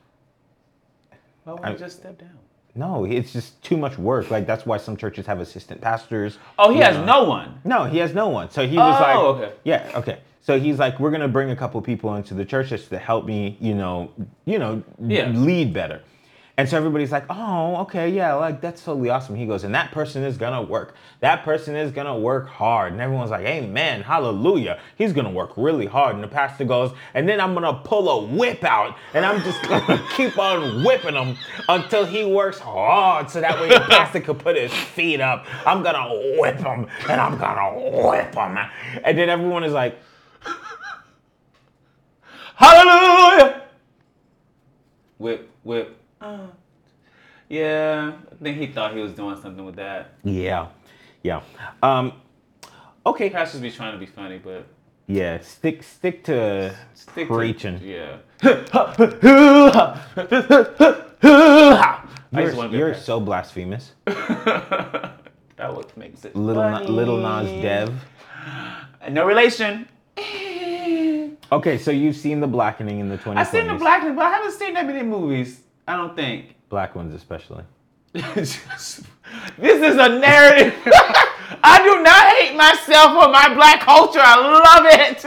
Why would I- just step down? No, it's just too much work. Like that's why some churches have assistant pastors. Oh, he has know. no one. No, he has no one. So he was Oh, like, okay. yeah, okay. So he's like, we're gonna bring a couple people into the church just to help me, you know, you know, Yeah. lead better. And so everybody's like, oh, okay, yeah, like that's totally awesome. He goes, and that person is gonna work. That person is gonna work hard. And everyone's like, amen, hallelujah. He's gonna work really hard. And the pastor goes, and then I'm gonna pull a whip out, and I'm just gonna keep on whipping him until he works hard, so that way the pastor could put his feet up. I'm gonna whip him, and I'm gonna whip him. And then everyone is like, Hallelujah! Whip, whip. Uh, yeah, I think he thought he was doing something with that. yeah, yeah. Um, okay, Pastors be trying to be funny, but yeah. Stick, stick to stick to- preaching. yeah. You're, to you're so blasphemous. That what makes it Little Na- little Nas Dev. No relation. Okay, so you've seen the blackening in the 2020s. I've seen the blackening, but I haven't seen that many movies. I don't think. black ones especially. this is a narrative. I do not hate myself or my black culture. I love it.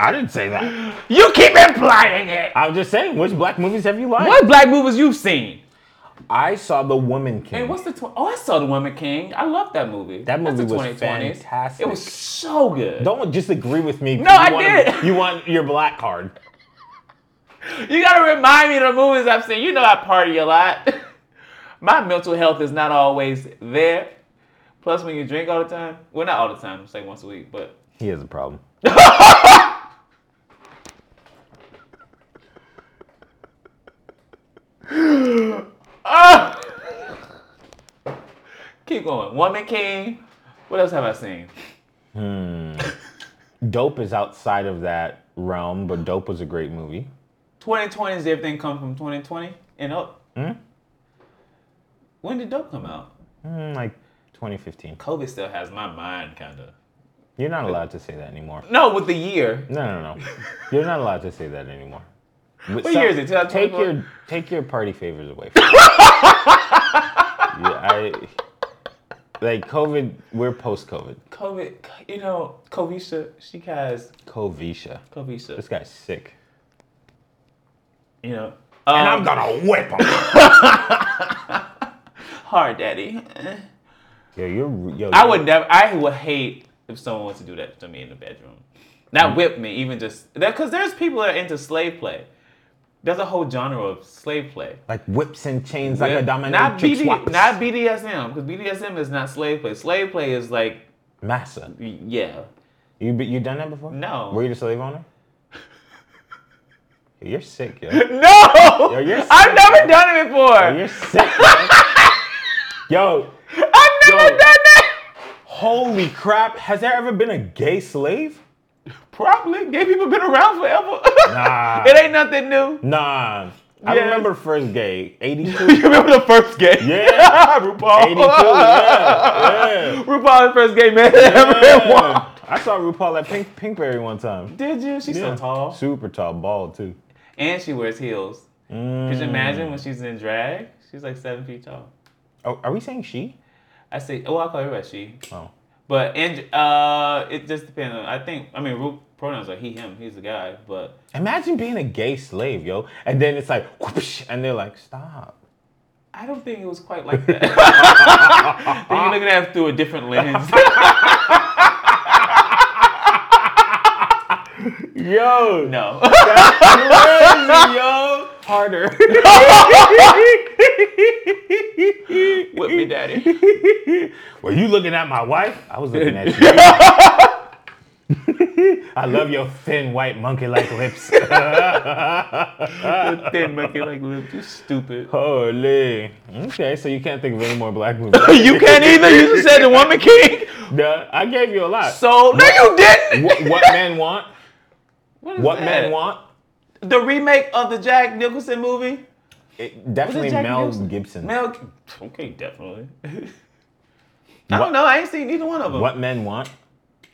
I didn't say that. you keep implying it. I'm just saying, which black movies have you liked? What black movies you've seen? I saw The Woman King. Hey, what's the? Tw- oh, I saw The Woman King. I love that movie. That That's movie the was 2020s. fantastic. It was so good. Don't just agree with me. No, I wanna- did. You want your black card. You gotta remind me of the movies I've seen. You know I party a lot. My mental health is not always there. Plus, when you drink all the time, well, not all the time, say once a week, but He has a problem. keep going. Woman King. What else have I seen? Hmm. dope is outside of that realm, but Dope was a great movie. 2020 is everything come from 2020 and up. Hmm? When did Dope come out? Mm, like 2015. COVID still has my mind kind of. You're not allowed to say that anymore. No, with the year. No, no, no. You're not allowed to say that anymore. What year is it, Take your take your party favors away from me. yeah, I like COVID. We're post COVID. COVID, you know, Kovisha, she has Covisha. Kovisha. This guy's sick. You know. And I'm um, gonna whip him. hard daddy. Yeah, you're yo. I you're- would never. I would hate if someone was to do that to me in the bedroom. Not whip me, even just that. Because there's people that are into slave play. There's a whole genre of slave play. like whips and chains like a Whip- dominant not BD, chick not BDSM, because BDSM is not slave play. Slave play is like, Massa. yeah, You be- you done that before? No. Were you the slave owner? Yo, You're sick, yo. no, you're I've never man. done it before. Yo, You're sick. yo. yo, I've never Yo. done that. holy crap! Has there ever been a gay slave? Probably gay people been around forever. Nah. it ain't nothing new. Nah. I Yes. remember first gay. 82. You remember the first gay? Yeah. RuPaul. 82. Yeah. Yeah. RuPaul, the first gay man ever Yeah. won. I saw RuPaul at Pink Pinkberry one time. Did you? She's Yeah. so tall. Super tall, bald too. And she wears heels. Mm. Could you imagine when she's in drag? She's like seven feet tall. Oh, are we saying she? I say, oh, I call everybody she. Oh. But and uh, it just depends. on I think I mean root pronouns are he, him. He's the guy. But Imagine being a gay slave, yo, and then it's like, whoosh, and they're like, stop. I don't think it was quite like that. I think you're looking at it through a different lens. Yo, no. That's crazy, yo, harder. Whip me, daddy. Were you looking at my wife? I was looking at you. I love your thin white monkey-like lips. Thin monkey like lips. You stupid. Holy. Okay, so you can't think of any more black movies. you can't either. You just said the Woman King. Duh, I gave you a lot. So no, you didn't. what, what men want? What, is What that? men want? The remake of the Jack Nicholson movie. It, definitely Jack Mel Nicholson? Gibson. Mel. Okay, definitely. I don't know. I ain't seen either one of them. What men want?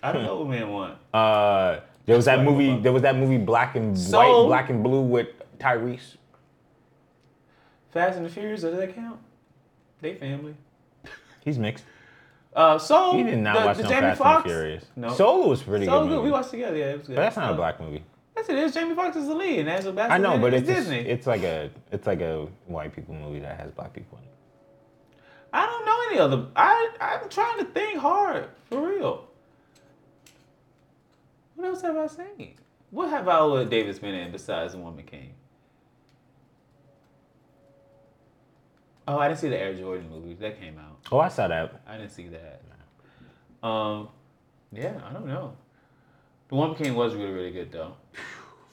I don't know what men want. Uh, there was that movie. There was that movie Black and So- White, Black and Blue with Tyrese. Fast and the Furious. Does that count? They family. He's mixed. Uh, so He did not the, watch the no Jamie Fast Foxx. and Furious. No. Soul was pretty So good. good. We watched together. Yeah, it was good. but that's not a black movie. Yes, it is. Jamie Foxx is the lead, and that's I know, but it's Disney. it's like a it's like a white people movie that has black people in it. I don't know any other. I I'm trying to think hard for real. What else have I seen? What have Viola Davis been in besides The Woman King? Oh, I didn't see the Air Jordan movie that came out. Oh, I saw that. I didn't see that. Um, yeah, I don't know. The Woman King was really really good though.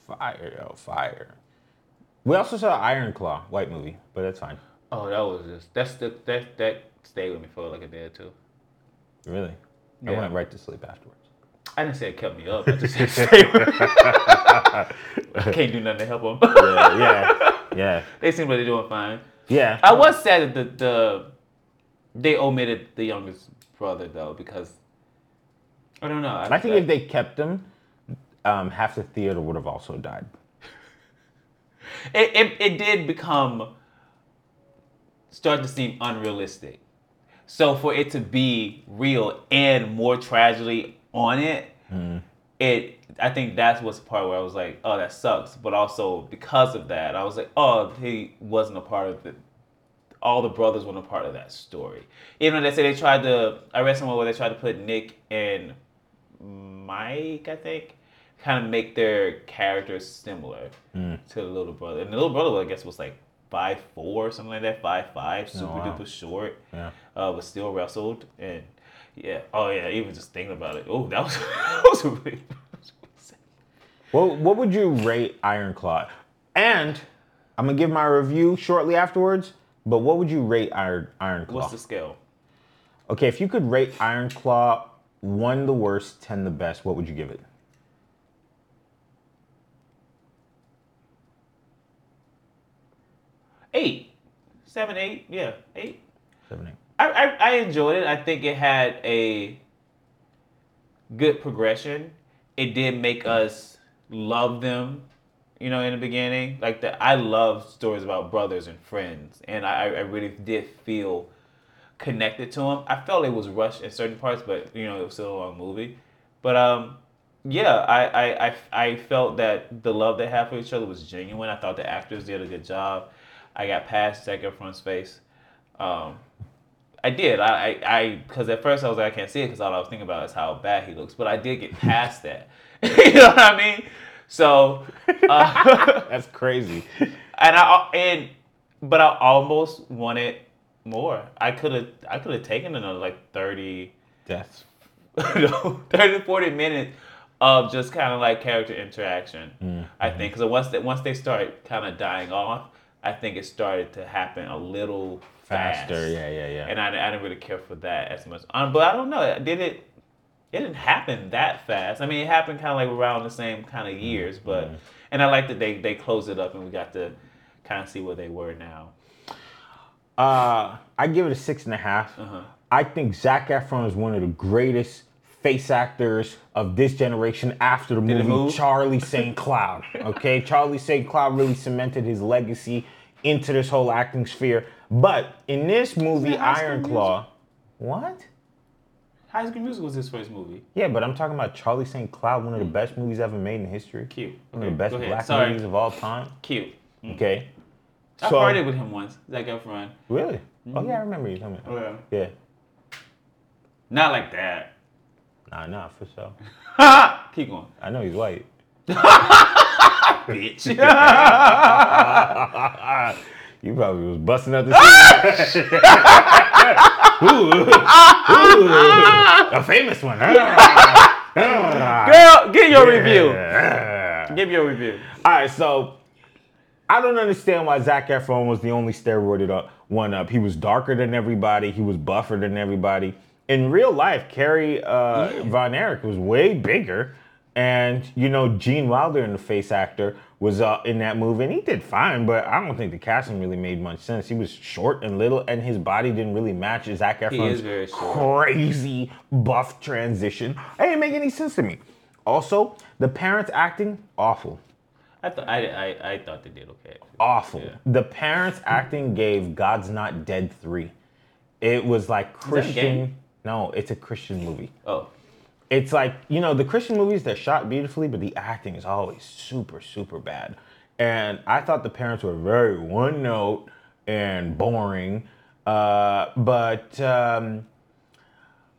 Fire, yo, fire. We also saw Iron Claw, white movie, but that's fine. Oh, that was just that's the that that stayed with me for like a day or two. Really, I went right to sleep afterwards. I didn't say it kept me up. I just said stay with me. I can't do nothing to help them. Yeah, yeah, yeah, they seem like they're doing fine. yeah. I was sad that the, the they omitted the youngest brother though because I don't know. I think if they kept him, um, half the theater would have also died. it, it it did become start to seem unrealistic. So for it to be real and more tragedy on it, it I think that's what's the part where I was like, oh, that sucks. But also because of that, I was like, oh, he wasn't a part of the. All the brothers weren't a part of that story. Even though they say they tried to, I read somewhere where they tried to put Nick and Mike, I think, kind of make their characters similar to the little brother. And the little brother, I guess, was like five four, something like that, five five, super wow. duper short. Yeah. Uh, but still wrestled, and yeah, oh yeah, even just thinking about it, oh, that was that was really. What what would you rate Iron Claw? And I'm gonna give my review shortly afterwards. But what would you rate Iron Iron Claw? What's the scale? Okay, if you could rate Iron Claw one the worst, ten the best, what would you give it? Eight, seven, eight, yeah, eight. Seven, eight. I, I, I enjoyed it. I think it had a good progression. It did make us love them, you know, in the beginning. Like the I love stories about brothers and friends, and I, I really did feel connected to them. I felt it was rushed in certain parts, but you know, it was still a long movie. But um, yeah, I, I, I, I felt that the love they had for each other was genuine. I thought the actors did a good job. I got past Zac Efron's face. Um, I did. I, I, because at first I was like, I can't see it because all I was thinking about is how bad he looks. But I did get past that. you know what I mean? So, uh, That's crazy. and I and but I almost wanted more. I could have I could have taken another like thirty, Deaths. no, 30 to 40 minutes of just kind of like character interaction. I think because once they once they start kind of dying off, I think it started to happen a little fast. Faster, yeah, yeah, yeah. And I, I didn't really care for that as much. Um, but I don't know. Did it? It didn't happen that fast. I mean, it happened kind of like around the same kind of years, but and I like that they they closed it up and we got to kind of see where they were now. Uh, I give it a six and a half. Uh-huh. I think Zac Efron is one of the greatest face actors of this generation after the Did movie move? Charlie St. Cloud. Okay, Charlie St. Cloud really cemented his legacy into this whole acting sphere. But in this movie, it High School Iron Claw, What? High School Musical was his first movie. Yeah, but I'm talking about Charlie St. Cloud, one of the mm. best movies ever made in history. Cute. One of the best black Sorry. movies of all time. Cute. Mm. Okay. I So- partied with him once. Zac Efron. Really? Oh yeah, I mm-hmm. remember you me. Oh, yeah. Yeah. Not like that. Nah, nah, for sure. Keep going. I know he's white. Bitch. you probably was busting up the. ooh, ooh, a famous one. Girl, get your review. Give your review. All right, so I don't understand why Zac Efron was the only steroided up one up. He was darker than everybody. He was buffer than everybody. In real life, Kerry uh, Von Erich was way bigger, and you know Gene Wilder, in the face actor, was uh, in that movie, and he did fine. But I don't think the casting really made much sense. He was short and little, and his body didn't really match Zac Efron's is very short. crazy buff transition. It didn't make any sense to me. Also, the parents acting awful I thought I, I, I thought they did okay. awful. Yeah. The parents acting gave God's Not Dead 3. It was like Christian. No, it's a Christian movie. Oh, It's like, you know, the Christian movies, they're shot beautifully, but the acting is always super, super bad. And I thought the parents were very one note and boring. Uh, but um,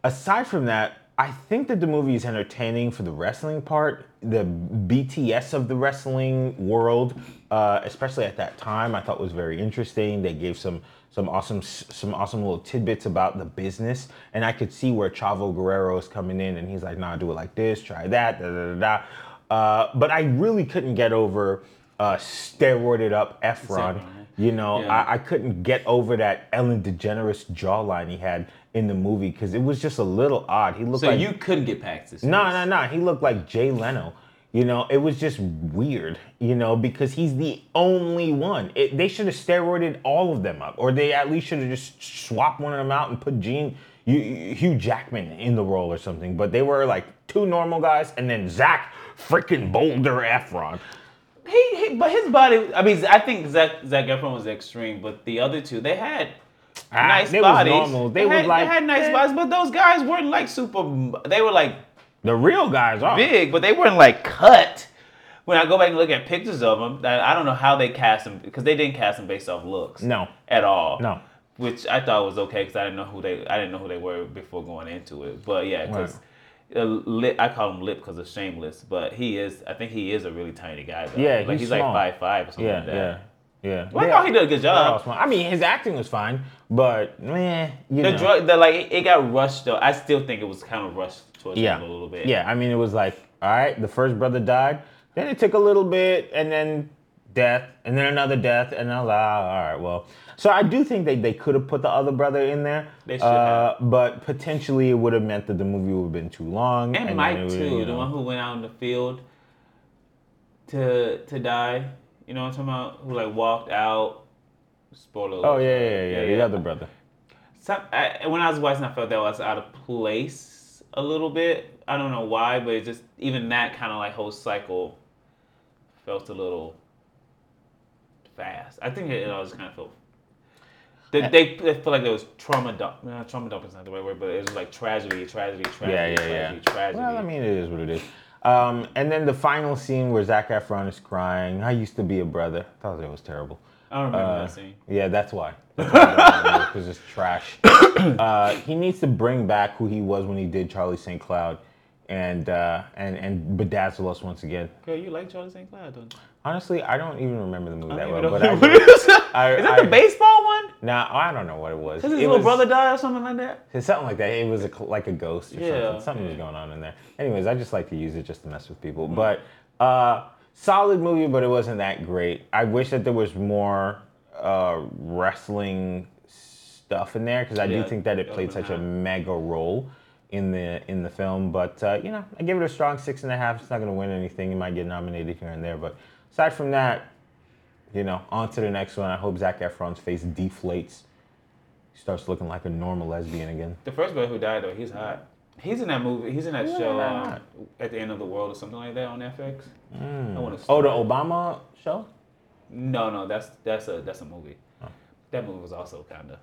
aside from that, I think that the movie is entertaining for the wrestling part, the BTS of the wrestling world, uh, especially at that time. I thought was very interesting. They gave some some awesome some awesome little tidbits about the business, and I could see where Chavo Guerrero is coming in, and he's like, "Nah, do it like this, try that, da da da." da. Uh, but I really couldn't get over uh, steroided up Efron. You know, Yeah. I, I couldn't get over that Ellen DeGeneres jawline he had in the movie because it was just a little odd. He looked so like you couldn't get past this? no, no, no. He looked like Jay Leno. You know, it was just weird. You know, because he's the only one. It, they should have steroided all of them up, or they at least should have just swapped one of them out and put Gene Hugh Hugh Jackman in the role or something. But they were like two normal guys, and then Zac freaking Boulder Efron. He, he, but his body. I mean, I think Zac Zac Efron was extreme, but the other two, they had Ah, nice they bodies. normal. They had, like, they had nice eh. bodies, but those guys weren't like super. They were like The real guys are. big, but they weren't like cut. When I go back and look at pictures of them, I don't know how they cast them because they didn't cast them based off looks. No. at all. No. which I thought was okay because I didn't know who they I didn't know who they were before going into it. But yeah, because lip I call him lip because of shameless, but he is I think he is a really tiny guy. Though. Yeah, like he's he's like five five or something Yeah, like that. yeah, yeah. Well, I thought he did a good job. I mean, his acting was fine, but meh, you The know. drug, the like, it, got rushed though. I still think it was kind of rushed towards yeah. a little bit. Yeah, I mean, it was like, all right, the first brother died, then it took a little bit, and then death, and then another death, and was ah, all right, well. So I do think they, they could have put the other brother in there, They should uh, but potentially it would have meant that the movie would have been too long. And, then Mike would- too, you the one who went out in the field to to die. You know what I'm talking about? Who like walked out. Spoiler. Oh yeah, yeah, yeah, yeah. The other brother. Some, I, when I was watching, I felt that was out of place a little bit. I don't know why, but it just even that kind of like whole cycle felt a little fast. I think it, it all just kind of felt. They, they, they feel like there was trauma dump. No, trauma dump is not the right word, but it was like tragedy, tragedy, tragedy, Yeah, yeah, tragedy, yeah. tragedy. Well, I mean, it is what it is. Um, and then the final scene where Zac Efron is crying. I used to be a brother. I thought it was terrible. I don't remember Uh, that scene. Yeah, that's why. Because it's trash. Uh, he needs to bring back who he was when he did Charlie St. Cloud, and uh, and and bedazzle us once again. Girl, you like Charlie St. Cloud, don't you? Honestly, I don't even remember the movie that well, but I, know what it is. That I- the baseball one? Nah, I don't know what it was. Did his It little was- brother die or something like that? It's something like that. It was a, like a ghost or Yeah, something. Something was going on in there. Anyways, I just like to use it just to mess with people. But uh, solid movie, but it wasn't that great. I wish that there was more uh, wrestling stuff in there because I Yeah, do think that it played such a mega role in the in the film. But uh, you know, I give it a strong six and a half. It's not going to win anything. It might get nominated here and there, but aside from that, you know, on to the next one. I hope Zac Efron's face deflates. He starts looking like a normal lesbian again. The first brother who died though, he's hot. He's in that movie. He's in that show um, at the end of the world or something like that on FX. I want to. Oh, the Obama show? No, no, that's that's a that's a movie. Oh. That movie was also kind of.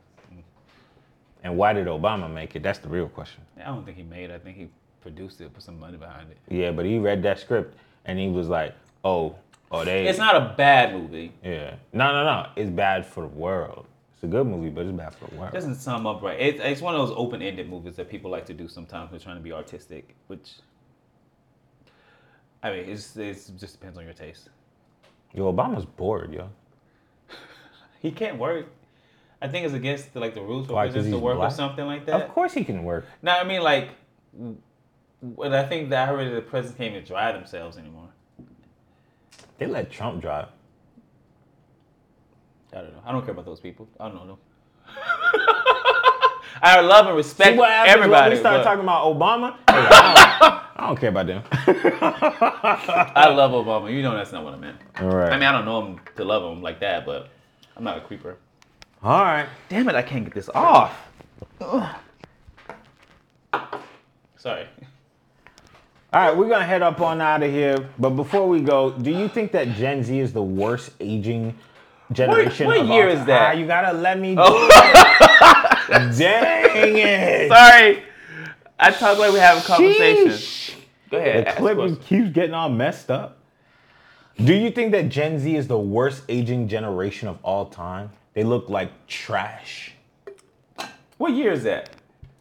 And why did Obama make it? That's the real question. I don't think he made it. I think he produced it, put some money behind it. Yeah, but he read that script and he was like, "Oh, oh, they." It's not a bad movie. Yeah. No, no, no. It's bad for the world. It's a good movie, but it's bad for the world. It doesn't sum up right. It, it's one of those open-ended movies that people like to do sometimes. They're trying to be artistic, which I mean, it's, it's it just depends on your taste. Yo, Obama's bored, yo. He can't work. I think it's against the, like the rules for Why, to work black? or something like that. Of course he can work. No, I mean like, when I think that I heard the presidents can't even drive themselves anymore. They let Trump drive. I don't know. I don't care about those people. I don't know them. I love and respect See what happens everybody. when we start but talking about Obama? Hey, I, don't, I don't care about them. I love Obama. You know that's not what I meant. All right. I mean, I don't know him to love him like that, but I'm not a creeper. All right. Damn it, I can't get this off. Sorry. All right, we're gonna head up on out of here. But before we go, do you think that Gen Z is the worst aging generation? what of year all is that? Ah, you gotta let me. Do Dang it! Sorry. I talk like we have a conversation. Go ahead. The clip keeps getting all messed up. Do you think that Gen Z is the worst aging generation of all time? They look like trash What year is that?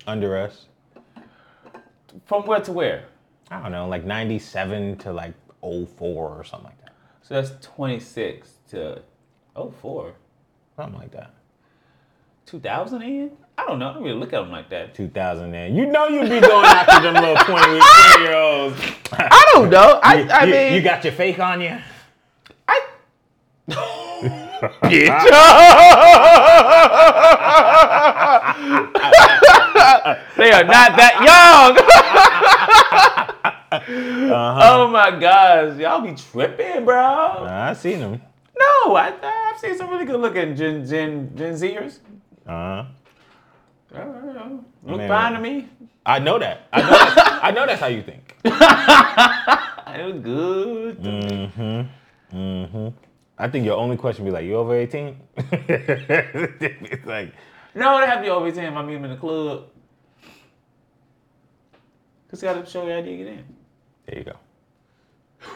under us. From where to where? I don't know, like 97 to like 04 or something like that. So that's 26 to oh four. Something like that. 2000 in? I don't know. I don't really look at them like that. 2000 and you know you'd be going after them little 20, 20 year olds. I don't know. I, you, I you- mean, you got your fake on you? I. Bitch! they are not that young. Oh my gosh, y'all be tripping, bro. I seen them. No, I, I've seen some really good looking Gen Gen Gen Zers. Uh-huh. Uh, Look Man. fine to me. I know that. I know, that's, I know that's how you think. It was good. Mm-hmm. Mm-hmm. I think your only question be like, you over 18? it's like, No, they have to be over 10 if I meet them in the club. Cause you gotta show you how to get in. There you go.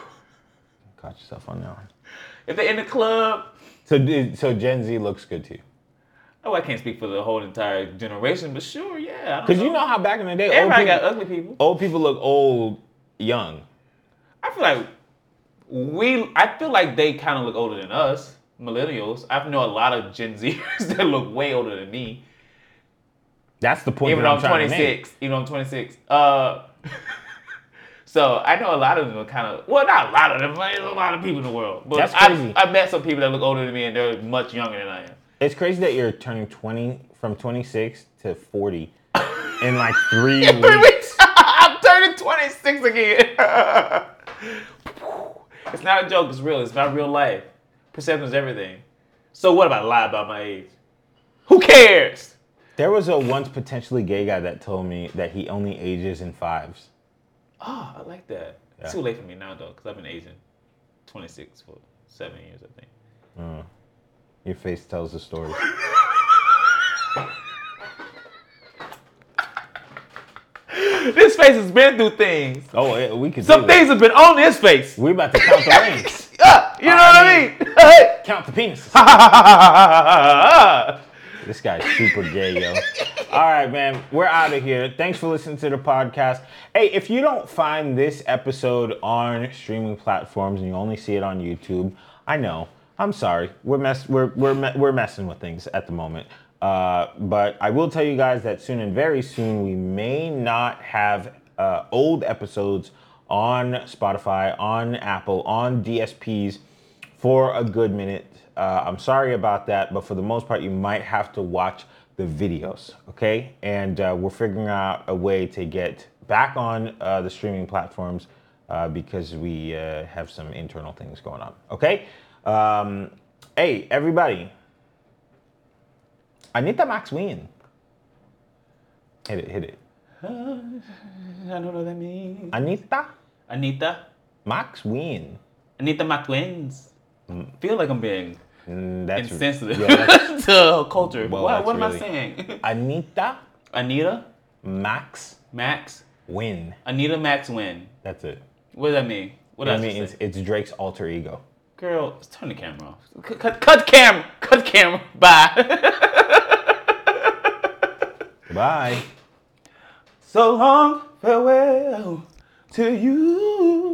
Caught yourself on that one. If they're in the club, So, so Gen Z looks good to you. oh, I can't speak for the whole entire generation, but sure, yeah. Because you know how back in the day, old everybody people, got ugly people. old people look old young. I feel like we, I feel like they kind of look older than us, millennials. I know a lot of Gen Zers that look way older than me. That's the point even though I'm I'm trying to make. 26, even though I'm 26. Uh, so I know a lot of them are kind of well, not a lot of them. but There's a lot of people in the world. But That's I've- crazy. I've, met some people that look older than me, and they're much younger than I am. It's crazy that you're turning 20 from 26 to 40 in like three Three weeks. weeks. I'm turning 26 again. it's not a joke. It's real. It's not real life. Perception is everything. So what if I lie about my age? Who cares? There was a once potentially gay guy that told me that he only ages in fives. Oh, I like that. It's Yeah. too late for me now though, because I've been Asian 26 for seven years, I think. Mm. Your face tells the story. This face has been through things. Oh, yeah, we do Some things have been on this face. We're about to count the rings. You know I what I mean- mean? Count the penises. This guy's super gay, yo. All right, man. We're out of here. Thanks for listening to the podcast. Hey, if you don't find this episode on streaming platforms and you only see it on YouTube, I know. I'm sorry. We're mess. We're we're me- we're messing with things at the moment. Uh, but I will tell you guys that soon and very soon we may not have uh, old episodes on Spotify, on Apple, on DSPs for a good minute. Uh, I'm sorry about that, but for the most part, you might have to watch the videos, okay? And uh, we're figuring out a way to get back on uh, the streaming platforms uh, because we uh, have some internal things going on, okay? Um, hey, everybody. Anita Max Wynn. Hit it, hit it. I don't know what that means. Anita Anita. Max Wynn. Anita McWins. Mm. Feel like I'm being Mm, that's insensitive Yeah, that's to culture. Well, what what am really- I saying? Anita Anita Max Max. Win. Anita Max Wynn. That's it. What does that mean? What does mean, it's, it's Drake's alter ego. Girl, let's turn the camera off. Cut, cut, cut camera. Cut camera. Bye. Bye. so long, farewell to you.